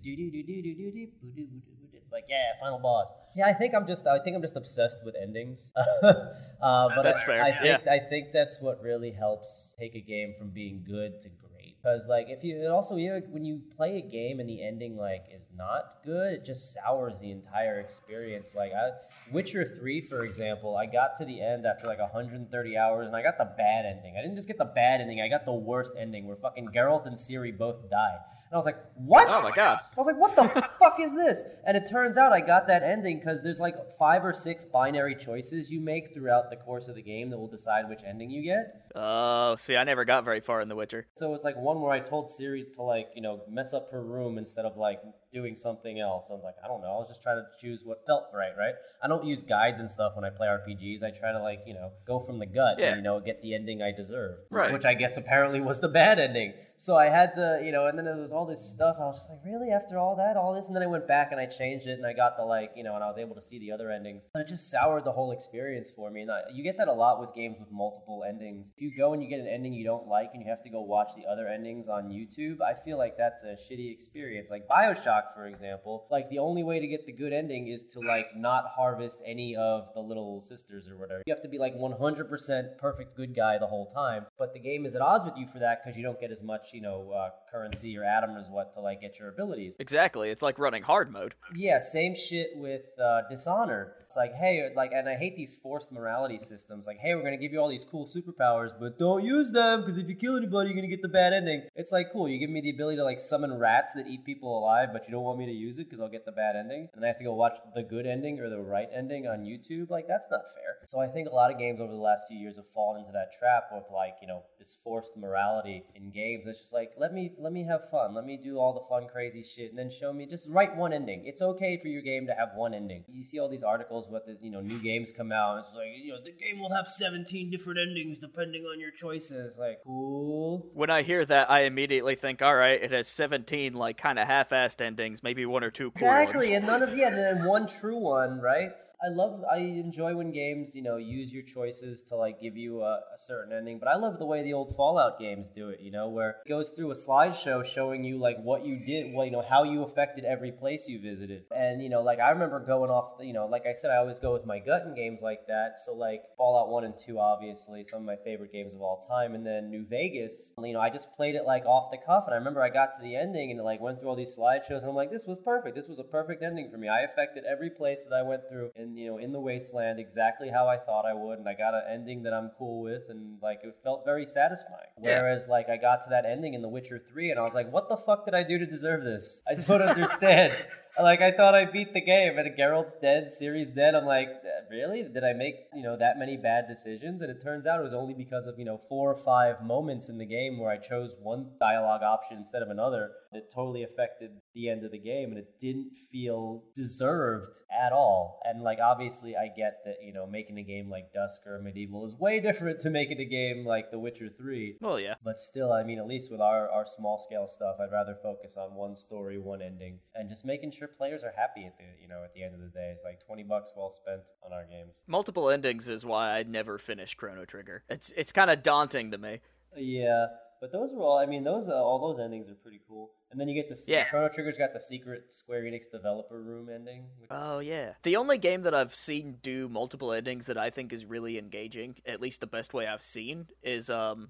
It's like yeah, final boss. Yeah, I think I'm just I think I'm just obsessed with endings. uh, but That's I, fair, I think yeah. I think that's what really helps take a game from being good to great. Because like if you also you know, when you play a game and the ending like is not good, it just sours the entire experience. Like I, Witcher Three, for example, I got to the end after like 130 hours and I got the bad ending. I didn't just get the bad ending; I got the worst ending where fucking Geralt and Ciri both die. And I was like, what? Oh my god. I was like, what the fuck is this? And it turns out I got that ending because there's like five or six binary choices you make throughout the course of the game that will decide which ending you get. Oh, see, I never got very far in The Witcher. So it's like one where I told Ciri to like, you know, mess up her room instead of like doing something else. I was like, I don't know. I was just trying to choose what felt right, right? I don't use guides and stuff when I play RPGs. I try to like, you know, go from the gut Yeah. and, you know, get the ending I deserve. Right. Which I guess apparently was the bad ending. So I had to, you know, and then there was all this stuff. I was just like, really? After all that, all this? And then I went back and I changed it and I got the like, you know, and I was able to see the other endings. And it just soured the whole experience for me. And I, you get that a lot with games with multiple endings. If you go and you get an ending you don't like and you have to go watch the other endings on YouTube, I feel like that's a shitty experience. Like Bioshock, for example, like the only way to get the good ending is to like not harvest any of the little sisters or whatever. You have to be like 100% perfect good guy the whole time. But the game is at odds with you for that because you don't get as much, you know, uh, currency or ADAM as what to like get your abilities. Exactly. It's like running hard mode. Yeah, same shit with uh, Dishonor. It's like, hey, like, and I hate these forced morality systems. Like, hey, we're gonna give you all these cool superpowers, but don't use them because if you kill anybody, you're gonna get the bad ending. It's like, cool, you give me the ability to like summon rats that eat people alive, but you don't want me to use it because I'll get the bad ending, and then I have to go watch the good ending or the right ending on YouTube. Like, that's not fair. So I think a lot of games over the last few years have fallen into that trap of like, you know, this forced morality in games. It's just like, let me let me have fun, let me do all the fun, crazy shit, and then show me just write one ending. It's okay for your game to have one ending. You see all these articles with the you know new games come out. And it's like you know the game will have 17 different endings depending on your choices. Like cool. When I hear that, I immediately think, all right, it has 17 like kind of half-assed endings, maybe one or two cool Exactly, ones. and none of the, yeah, and then one true one, right? I love, I enjoy when games, you know, use your choices to like give you a, a certain ending. But I love the way the old Fallout games do it, you know, where it goes through a slideshow showing you like what you did, well, you know, how you affected every place you visited. And you know, like I remember going off, you know, like I said, I always go with my gut in games like that. So like Fallout One and Two, obviously, some of my favorite games of all time, and then New Vegas. You know, I just played it like off the cuff, and I remember I got to the ending and it like went through all these slideshows, and I'm like, this was perfect. This was a perfect ending for me. I affected every place that I went through, and you know, in the wasteland exactly how I thought I would, and I got an ending that I'm cool with, and like it felt very satisfying. Yeah. Whereas like I got to that ending in The Witcher Three, and I was like, what the fuck did I do to deserve this? I don't understand. Like I thought I beat the game, and Geralt's dead, Ciri's dead. I'm like, "Uh, really? Did I make you know that many bad decisions? And it turns out it was only because of you know four or five moments in the game where I chose one dialogue option instead of another that totally affected the end of the game, and it didn't feel deserved at all. And like obviously, I get that you know making a game like Dusk or Amid Evil is way different to making a game like The Witcher Three. Well, yeah. But still, I mean, at least with our, our small scale stuff, I'd rather focus on one story, one ending, and just making sure players are happy at the you know at the end of the day. It's like twenty bucks well spent on our games. Multiple endings is why I'd never finish Chrono Trigger. It's it's kind of daunting to me. Yeah, but those were all. I mean, those uh, all those endings are pretty cool. And then you get the Yeah. Chrono Trigger's got the secret Square Enix developer room ending. Which, Oh yeah. The only game that I've seen do multiple endings that I think is really engaging, at least the best way I've seen, is um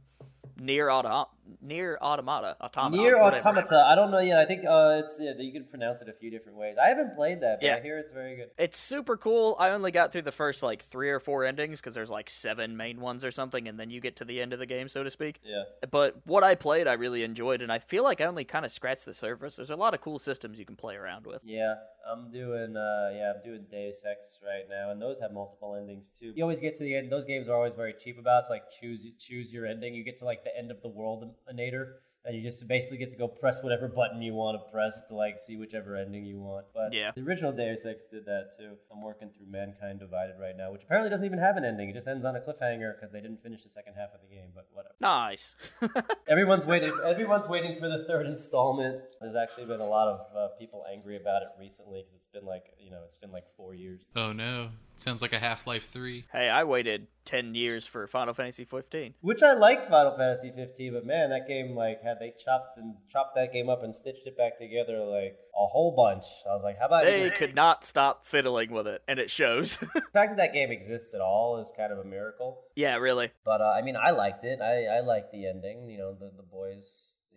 Nier Auto Nier Automata. Automata. Nier whatever. Automata. I don't know yet. I think uh, it's yeah, you can pronounce it a few different ways. I haven't played that, but Yeah. I hear it's very good. It's super cool. I only got through the first like three or four endings because there's like seven main ones or something, and then you get to the end of the game, so to speak. Yeah. But what I played, I really enjoyed, and I feel like I only kind of scratched the surface. There's a lot of cool systems you can play around with. Yeah, I'm doing uh yeah, I'm doing Deus Ex right now, and those have multiple endings too. You always get to the end. Those games are always very cheap about. It's like choose choose your ending. You get to like the end of the world nader, and you just basically get to go press whatever button you want to press to like see whichever ending you want. But Yeah. the original Deus Ex did that too. I'm working through Mankind Divided right now, which apparently doesn't even have an ending. It just ends on a cliffhanger because they didn't finish the second half of the game. But whatever. Nice. Everyone's waiting. Everyone's waiting for the third installment. There's actually been a lot of uh, people angry about it recently because it's been like you know it's been like four years. Oh no. Sounds like a Half Life 3. hey, I waited 10 years for Final Fantasy 15. Which I liked Final Fantasy 15, but man, that game like had they chopped and chopped that game up and stitched it back together like a whole bunch. I was like, how about They you could not stop fiddling with it, and it shows. the fact that that game exists at all is kind of a miracle. yeah, really. But uh, I mean, I liked it. I I liked the ending. You know, the the boys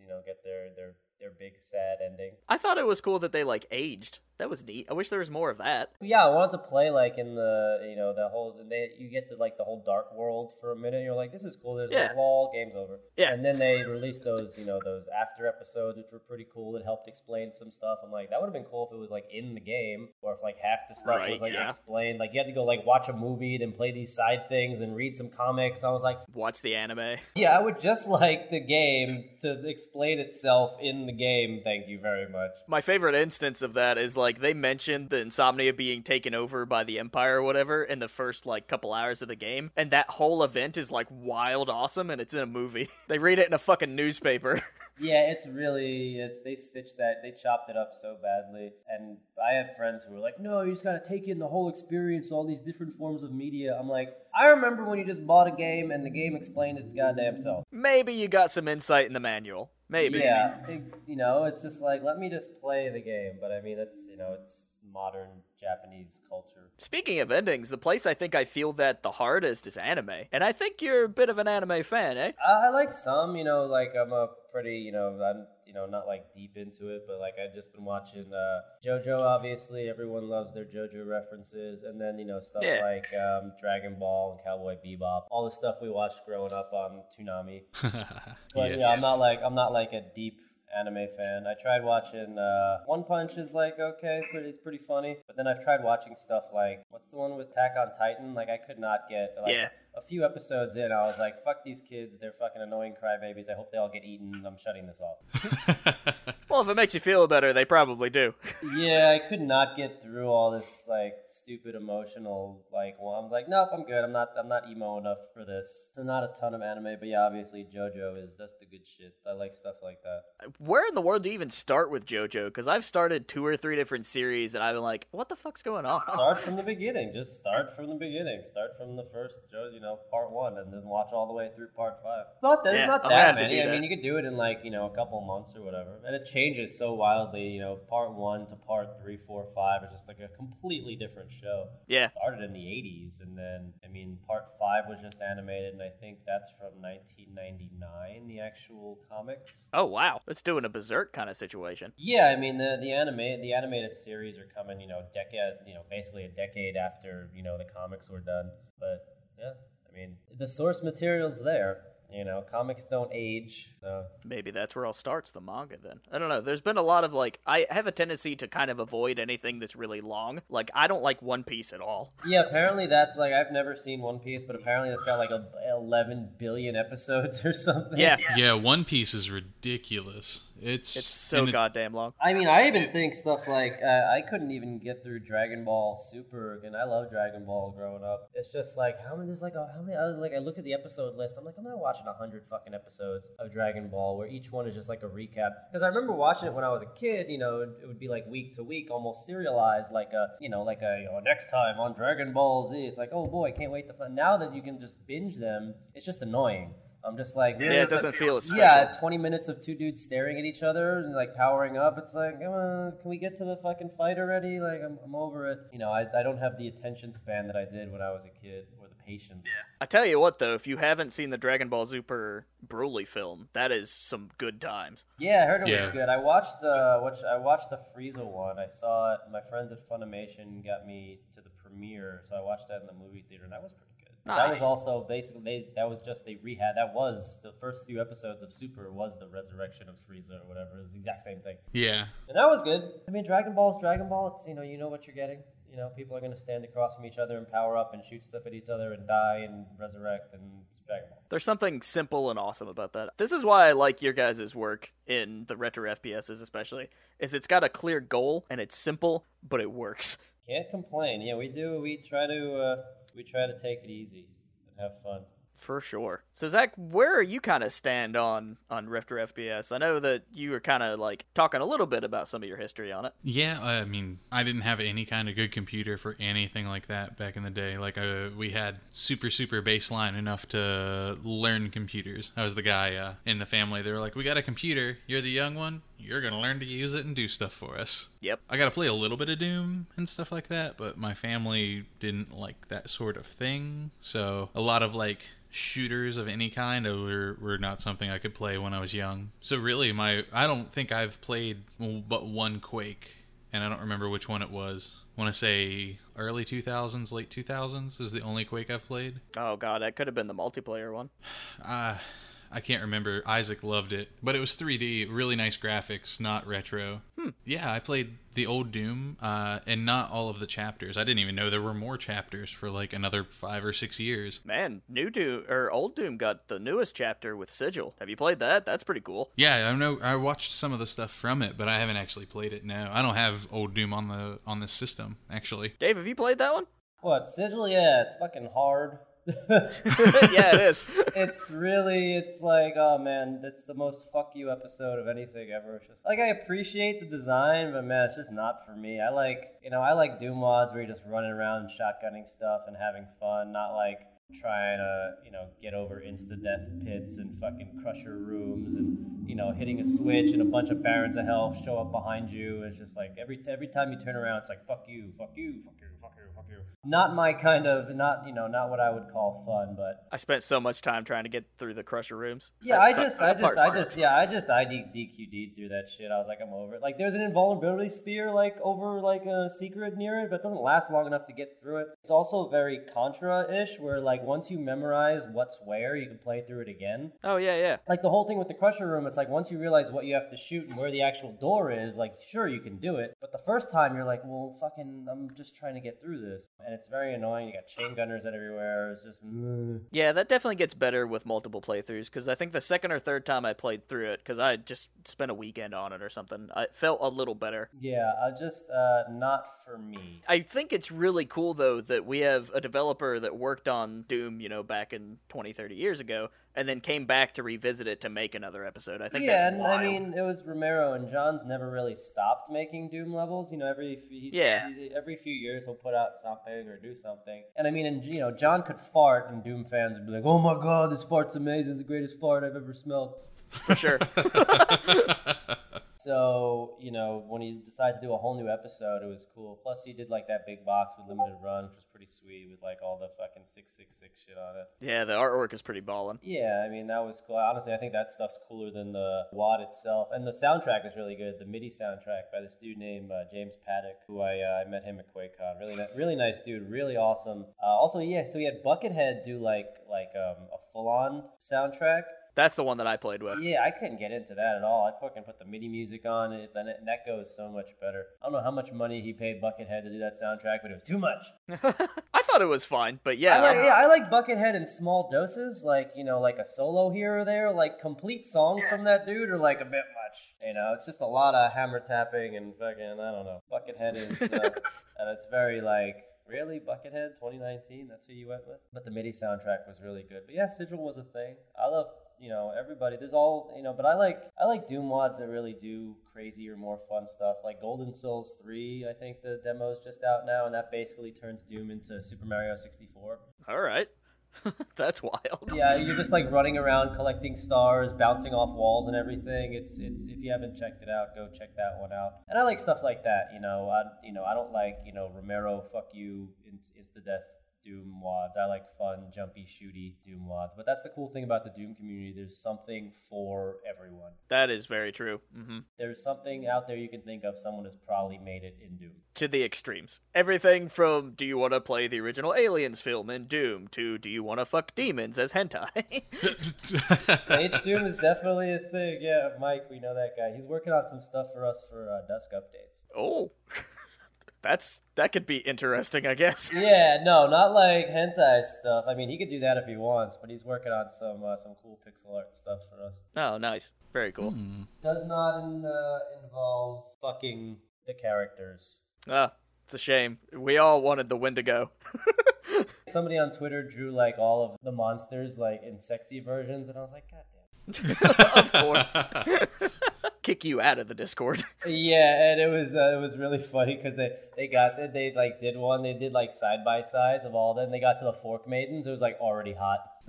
you know get their their their big sad ending. I thought it was cool that they like aged. That was neat. I wish there was more of that. Yeah, I wanted to play like in the you know the whole they you get the like the whole dark world for a minute. You're like, this is cool. There's Yeah. a wall, game's over. Yeah. And then they released those you know those after episodes, which were pretty cool. It helped explain some stuff. I'm like, that would have been cool if it was like in the game, or if like half the stuff Right, was like yeah. explained. Like you had to go like watch a movie, then play these side things, and read some comics. I was like, Watch the anime. yeah, I would just like the game to explain itself in the game. Thank you very much. My favorite instance of that is like they mentioned the insomnia being taken over by the Empire or whatever in the first like couple hours of the game, and that whole event is like wild awesome and it's in a movie. they read it in a fucking newspaper. Yeah, it's really it's they stitched that they chopped it up so badly, and I had friends who were like, "No, you just gotta take in the whole experience, all these different forms of media." I'm like, I remember when you just bought a game and the game explained its goddamn self. Maybe you got some insight in the manual. Maybe. Yeah, it- you know, it's just like let me just play the game, but I mean, it's you know, it's modern Japanese culture. Speaking of endings, the place I think I feel that the hardest is anime. And I think you're a bit of an anime fan, eh? I, I like some, you know, like I'm a pretty, you know, I'm, you know, not like deep into it, but like I've just been watching uh, JoJo. Obviously, everyone loves their JoJo references, and then you know stuff Yeah. like um, Dragon Ball and Cowboy Bebop, all the stuff we watched growing up on Toonami. But Yes. yeah, I'm not like I'm not like a deep anime fan. I tried watching uh, One Punch is like okay, pretty it's pretty funny. But then I've tried watching stuff like what's the one with Attack on Titan? Like I could not get like Yeah. a few episodes in. I was like, fuck these kids. They're fucking annoying crybabies. I hope they all get eaten. I'm shutting this off. Well, if it makes you feel better, they probably do. yeah, I could not get through all this like stupid emotional like. Well, I'm like, nope, I'm good. I'm not. I'm not emo enough for this. So not a ton of anime, but yeah, obviously JoJo is that's the good shit. I like stuff like that. Where in the world do you even start with JoJo? Because I've started two or three different series, and I've been like, what the fuck's going on? Start from the beginning. Just start from the beginning. Start from the first, you know, part one, and then watch all the way through part five. It's not, there's Yeah, not that many. do I mean, you could do it in like you know a couple months or whatever, and it changes so wildly. You know, part one to part three, four, five is just like a completely different show. Yeah. Started in the '80s, and then I mean, part five was just animated, and I think that's from 1999, the actual comics. Oh, wow. It's doing a berserk kind of situation. Yeah, I mean the the anime the animated series are coming, you know, decade, you know, basically a decade after you know the comics were done. But yeah, I mean the source material's there. You know, comics don't age. So. Maybe that's where I'll start the manga then. I don't know. There's been a lot of like I have a tendency to kind of avoid anything that's really long. Like I don't like One Piece at all. Yeah, apparently that's like I've never seen One Piece, but apparently it's got like a, 11 billion episodes or something. Yeah. yeah, One Piece is ridiculous. It's It's so goddamn long. I mean, I even think stuff like uh, I couldn't even get through Dragon Ball Super, and I love Dragon Ball growing up. It's just like how many? There's like a, how many? I like I look at the episode list. I'm like I'm not watching a hundred fucking episodes of Dragon Ball where each one is just like a recap. Because I remember watching it when I was a kid. You know, it, it would be like week to week, almost serialized, like a you know like a you know, next time on Dragon Ball Z. It's like oh boy, can't wait to find. Now that you can just binge them, it's just annoying. I'm just like Yeah, it doesn't feel as special. yeah, 20 minutes of two dudes staring at each other and like powering up. It's like, come on, can we get to the fucking fight already? Like, I'm, I'm over it. You know, I, I don't have the attention span that I did when I was a kid or the patience. I tell you what though, if you haven't seen the Dragon Ball Super Broly film, that is some good times. Yeah, I heard it Yeah. was good. I watched the which I watched the Frieza one. I saw it. My friends at Funimation got me to the premiere, so I watched that in the movie theater, and that was pretty good. That was also basically they, that was just they rehab. That was the first few episodes of Super was the resurrection of Frieza or whatever. It was the exact same thing. yeah. And that was good. I mean, Dragon Ball is Dragon Ball. It's you know you know what you're getting. you know, people are going to stand across from each other and power up and shoot stuff at each other and die and resurrect and Dragon Ball. There's something simple and awesome about that. This is why I like your guys' work in the retro FPSs, especially, is it's got a clear goal and it's simple, but it works. Can't complain. Yeah, we do. We try to uh, we try to take it easy and have fun. For sure. So Zach, where are you kind of stand on on retro FPS? I know that you were kind of like talking a little bit about some of your history on it. Yeah, I mean, I didn't have any kind of good computer for anything like that back in the day. Like, uh, we had super, super baseline enough to learn computers. I was the guy uh, in the family. They were like, "We got a computer. You're the young one. You're gonna learn to use it and do stuff for us." Yep. I got to play a little bit of Doom and stuff like that, but my family didn't like that sort of thing. So a lot of like shooters of any kind were, were not something I could play when I was young. So really, my I don't think I've played but one Quake, and I don't remember which one it was. I want to say early 2000s, late 2000s is the only Quake I've played. Oh god, that could have been the multiplayer one. Uh, I can't remember. Isaac loved it, but it was 3D, really nice graphics, not retro. Hmm. Yeah, I played the old Doom, uh, and not all of the chapters. I didn't even know there were more chapters for like another five or six years. Man, new Doom or old Doom got the newest chapter with Sigil. Have you played that? That's pretty cool. Yeah, I know. I watched some of the stuff from it, but I haven't actually played it. No, I don't have old Doom on the on this system actually. Dave, have you played that one? What sigil? Yeah, it's fucking hard. yeah, it is. it's really, it's like, oh man, it's the most fuck you episode of anything ever. It's just like I appreciate the design, but man, it's just not for me. I like, you know, I like Doom mods where you're just running around shotgunning stuff and having fun, not like trying to, you know, get over insta death pits and fucking crusher rooms and, you know, hitting a switch and a bunch of barons of hell show up behind you. It's just like every every time you turn around, it's like fuck you, fuck you, fuck you, fuck you, fuck you. Not my kind of, not you know, not what I would call fun, but I spent so much time trying to get through the crusher rooms. yeah, I just, I just, I just, yeah, I just ID DQD'd through that shit. I was like, I'm over it. Like, there's an invulnerability spear like over like a secret near it, but it doesn't last long enough to get through it. It's also very Contra-ish, where like once you memorize what's where, you can play through it again. Oh yeah, yeah. Like the whole thing with the crusher room, it's like once you realize what you have to shoot and where the actual door is, like sure you can do it, but the first time you're like, well, fucking, I'm just trying to get through this, and it's very annoying. You got chain gunners everywhere. It's just. mm. Yeah, that definitely gets better with multiple playthroughs because I think the second or third time I played through it, because I just spent a weekend on it or something, I felt a little better. Yeah, I just uh, not for me. I think it's really cool though that we have a developer that worked on Doom, you know, back in 20, 30 years ago, and then came back to revisit it to make another episode. I think yeah, that's and wild. I mean it was Romero and John's never really stopped making Doom levels. You know, every he's, Yeah. he- every few years he'll put out something or do something. And I mean, and you know, John could fart, and Doom fans would be like, "Oh my god, this fart's amazing! It's the greatest fart I've ever smelled." for sure. So you know, when he decided to do a whole new episode, it was cool. Plus, he did like that big box with limited run, which was pretty sweet, with like all the fucking six six six shit on it. yeah, the artwork is pretty ballin'. Yeah, I mean that was cool. Honestly, I think that stuff's cooler than the wad itself, and the soundtrack is really good. The MIDI soundtrack by this dude named uh, James Paddock, who I uh, I met him at QuakeCon. Really, ni- really nice dude. Really awesome. Uh, also, yeah, so he had Buckethead do like like um, a full on soundtrack. That's the one that I played with. Yeah, I couldn't get into that at all. I fucking put the MIDI music on it, then it, and that goes so much better. I don't know how much money he paid Buckethead to do that soundtrack, but it was too much. I thought it was fine, but yeah, I like, yeah, I like Buckethead in small doses, like you know, like a solo here or there. Like complete songs from that dude are like a bit much. You know, it's just a lot of hammer tapping and fucking I don't know. Buckethead is, uh, and it's very like really Buckethead 2019. That's who you went with. But the MIDI soundtrack was really good. But yeah, Sigil was a thing. I love you know everybody. There's all you know, but I like I like Doom mods that really do crazy or more fun stuff. Like Golden Souls 3, I think the demo's just out now, and that basically turns Doom into Super Mario 64. all right. That's wild. Yeah, you're just like running around collecting stars, bouncing off walls and everything. It's it's if you haven't checked it out, go check that one out. And I like stuff like that. You know, I you know I don't like you know Romero fuck you in- insta death Doom wads. I like fun, jumpy, shooty Doom wads. But that's the cool thing about the Doom community. There's something for everyone. That is very true. hmm There's something out there you can think of. Someone has probably made it in Doom. To the extremes. Everything from do you want to play the original Aliens film in Doom to do you want to fuck demons as hentai? H Doom is definitely a thing. Yeah, Mike, we know that guy. He's working on some stuff for us for uh, Dusk updates. oh. That's that could be interesting, I guess. Yeah, no, not like hentai stuff. I mean, he could do that if he wants, but he's working on some uh, some cool pixel art stuff for us. Oh, nice. Very cool. Does not in, uh, involve fucking the characters. Ah, it's a shame. We all wanted the Wendigo. Somebody on Twitter drew like all of the monsters like in sexy versions, and I was like, God damn. of course. Kick you out of the Discord. Yeah, and it was uh, it was really funny because they they got they, they like did one they did like side by sides of all of them. They got to the fork maidens. It was like already hot.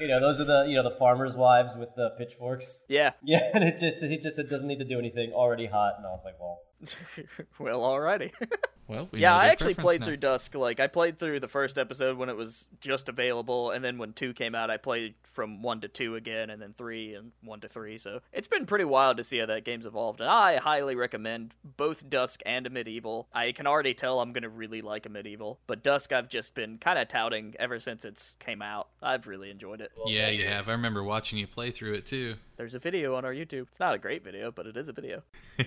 you know, those are the you know the farmers' wives with the pitchforks. yeah. Yeah, and it just he just it doesn't need to do anything. Already hot, and I was like, well, well, alrighty. Well, we yeah, I actually played now. through Dusk. Like, I played through the first episode when it was just available, and then when two came out, I played from one to two again, and then three and one to three. So it's been pretty wild to see how that game's evolved, and I highly recommend both Dusk and Amid Evil. I can already tell I'm gonna really like Amid Evil, but Dusk I've just been kind of touting ever since it's came out. I've really enjoyed it. Yeah, you have. I remember watching you play through it too. There's a video on our YouTube. It's not a great video, but it is a video.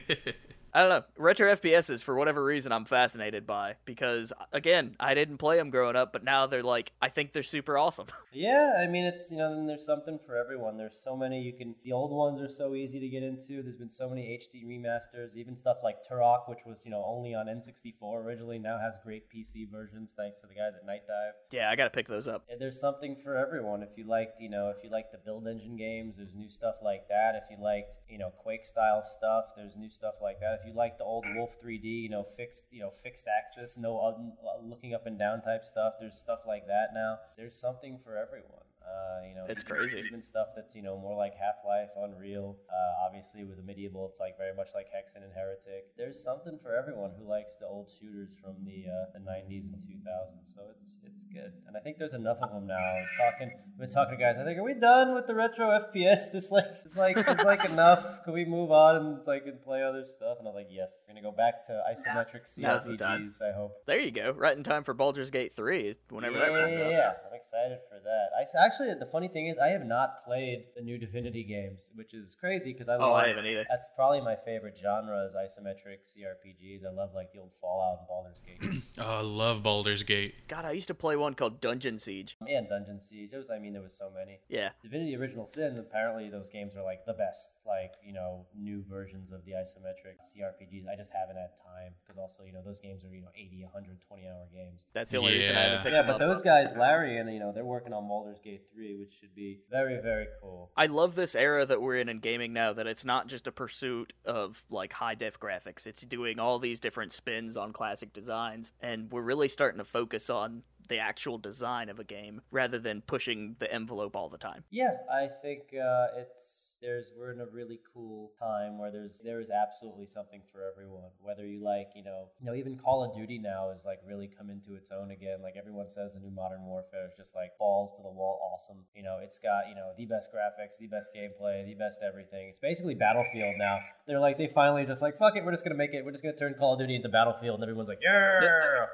I don't know. Retro FPSs, for whatever reason, I'm fascinated by because, again, I didn't play them growing up, but now they're like, I think they're super awesome. yeah. I mean, it's you know, then there's something for everyone. There's so many you can. The old ones are so easy to get into. There's been so many HD remasters, even stuff like Turok, which was you know only on N64 originally, now has great PC versions thanks to the guys at Nightdive. yeah, I gotta pick those up. Yeah, there's something for everyone. If you liked, you know, if you liked the build engine games, there's new stuff like that. If you liked, you know, Quake style stuff, there's new stuff like that. If you like the old Wolf 3D, you know, fixed, you know, fixed axis, no uh, looking up and down type stuff, there's stuff like that now. There's something for everyone. Uh, you know, It's even- crazy. Even stuff that's you know more like Half Life, Unreal. Uh, obviously, with Amid Evil, it's like very much like Hexen and Heretic. There's something for everyone who likes the old shooters from the uh, the 90s and 2000s. So it's it's good, and I think there's enough of them now. I was talking, we've been talking to guys. I think, are we done with the retro FPS? This like it's like it's like enough. Can we move on and like and play other stuff? And I was like, yes. We're gonna go back to isometric the. CRPGs. I hope. There you go. Right in time for Baldur's Gate 3, whenever yeah, that comes yeah, out. yeah. I'm excited for that. I s- actually, the funny thing is, I have not played the new Divinity games, which is crazy because oh, I love. Oh, I haven't either. That's probably my favorite genre is isometric CRPGs. I love like the old Fallout and Baldur's Gate. Oh, I love Baldur's Gate. God, I used to play one called Dungeon Siege. Um, and Dungeon Siege. There was, I mean, there was so many. Yeah. Divinity Original Sin. Apparently, those games are like the best, like you know, new versions of the isometric CRPGs. I just haven't had time because also, you know, those games are you know 80, 120 hour games. That's the only reason I haven't Yeah. picked Yeah, them but those guys, Larian you know, they're working on Baldur's Gate 3, which should be very, very cool. I love this era that we're in in gaming now that it's not just a pursuit of like high def graphics. It's doing all these different spins on classic designs and we're really starting to focus on the actual design of a game rather than pushing the envelope all the time. Yeah, I think uh, it's there's we're in a really cool time where there's there is absolutely something for everyone. Whether you like, you know, you know, even Call of Duty now is like really come into its own again. Like everyone says, the new Modern Warfare is just like balls to the wall, awesome. You know, it's got you know the best graphics, the best gameplay, the best everything. It's basically Battlefield now. They're like they finally just like fuck it, we're just gonna make it. We're just gonna turn Call of Duty into Battlefield, and everyone's like yeah.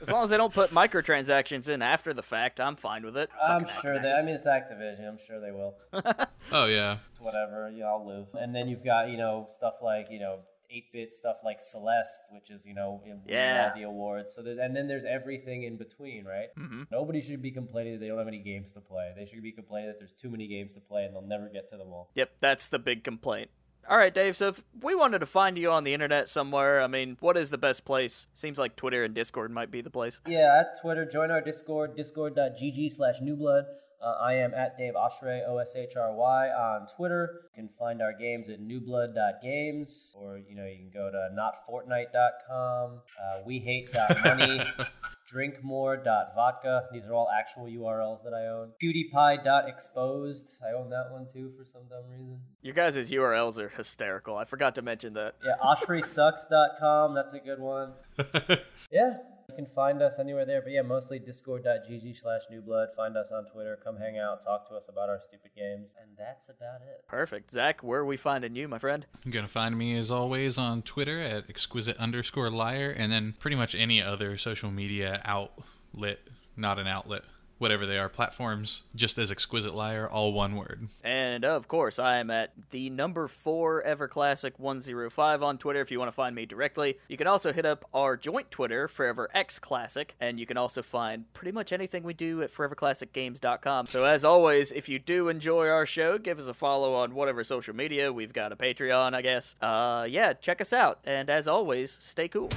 As long as they don't put microtransactions in after the fact, I'm fine with it. I'm Fucking sure they. I mean, it's Activision. I'm sure they will. Oh yeah. whatever, you know, I'll live. And then you've got, you know, stuff like, you know, 8-bit stuff like Celeste, which is, you know, in Yeah. all the awards. So there's, and then there's everything in between, right? Mhm. Nobody should be complaining that they don't have any games to play. They should be complaining that there's too many games to play and they'll never get to them all. Yep, that's the big complaint. All right, Dave. So if we wanted to find you on the internet somewhere, I mean, what is the best place? Seems like Twitter and Discord might be the place. Yeah, at Twitter, join our Discord, discord.gg slash newblood. Uh, I am at Dave Oshry, O S H R Y, on Twitter. You can find our games at newblood.games, or, you know, you can go to notfortnite.com, uh, wehate.money, drinkmore.vodka. These are all actual URLs that I own. PewDiePie.exposed. I own that one too for some dumb reason. Your guys' URLs are hysterical. I forgot to mention that. Yeah, OshrySucks.com. That's a good one. Yeah, you can find us anywhere there. But yeah, mostly discord.gg slash newblood. Find us on Twitter. Come hang out. Talk to us about our stupid games. And that's about it. Perfect. Zach, where are we finding you, my friend? You're gonna find me as always on Twitter at exquisite underscore liar, and then pretty much any other social media outlet, not an outlet, whatever they are, platforms, just as exquisite liar, all one word. And of course, I am at the number four Ever Classic 105 on Twitter if you want to find me directly. You can also hit up our joint Twitter, Forever X Classic, and you can also find pretty much anything we do at foreverclassicgames.com. So as always, if you do enjoy our show, give us a follow on whatever social media. We've got a Patreon, I guess. Uh, yeah, check us out. And as always, stay cool.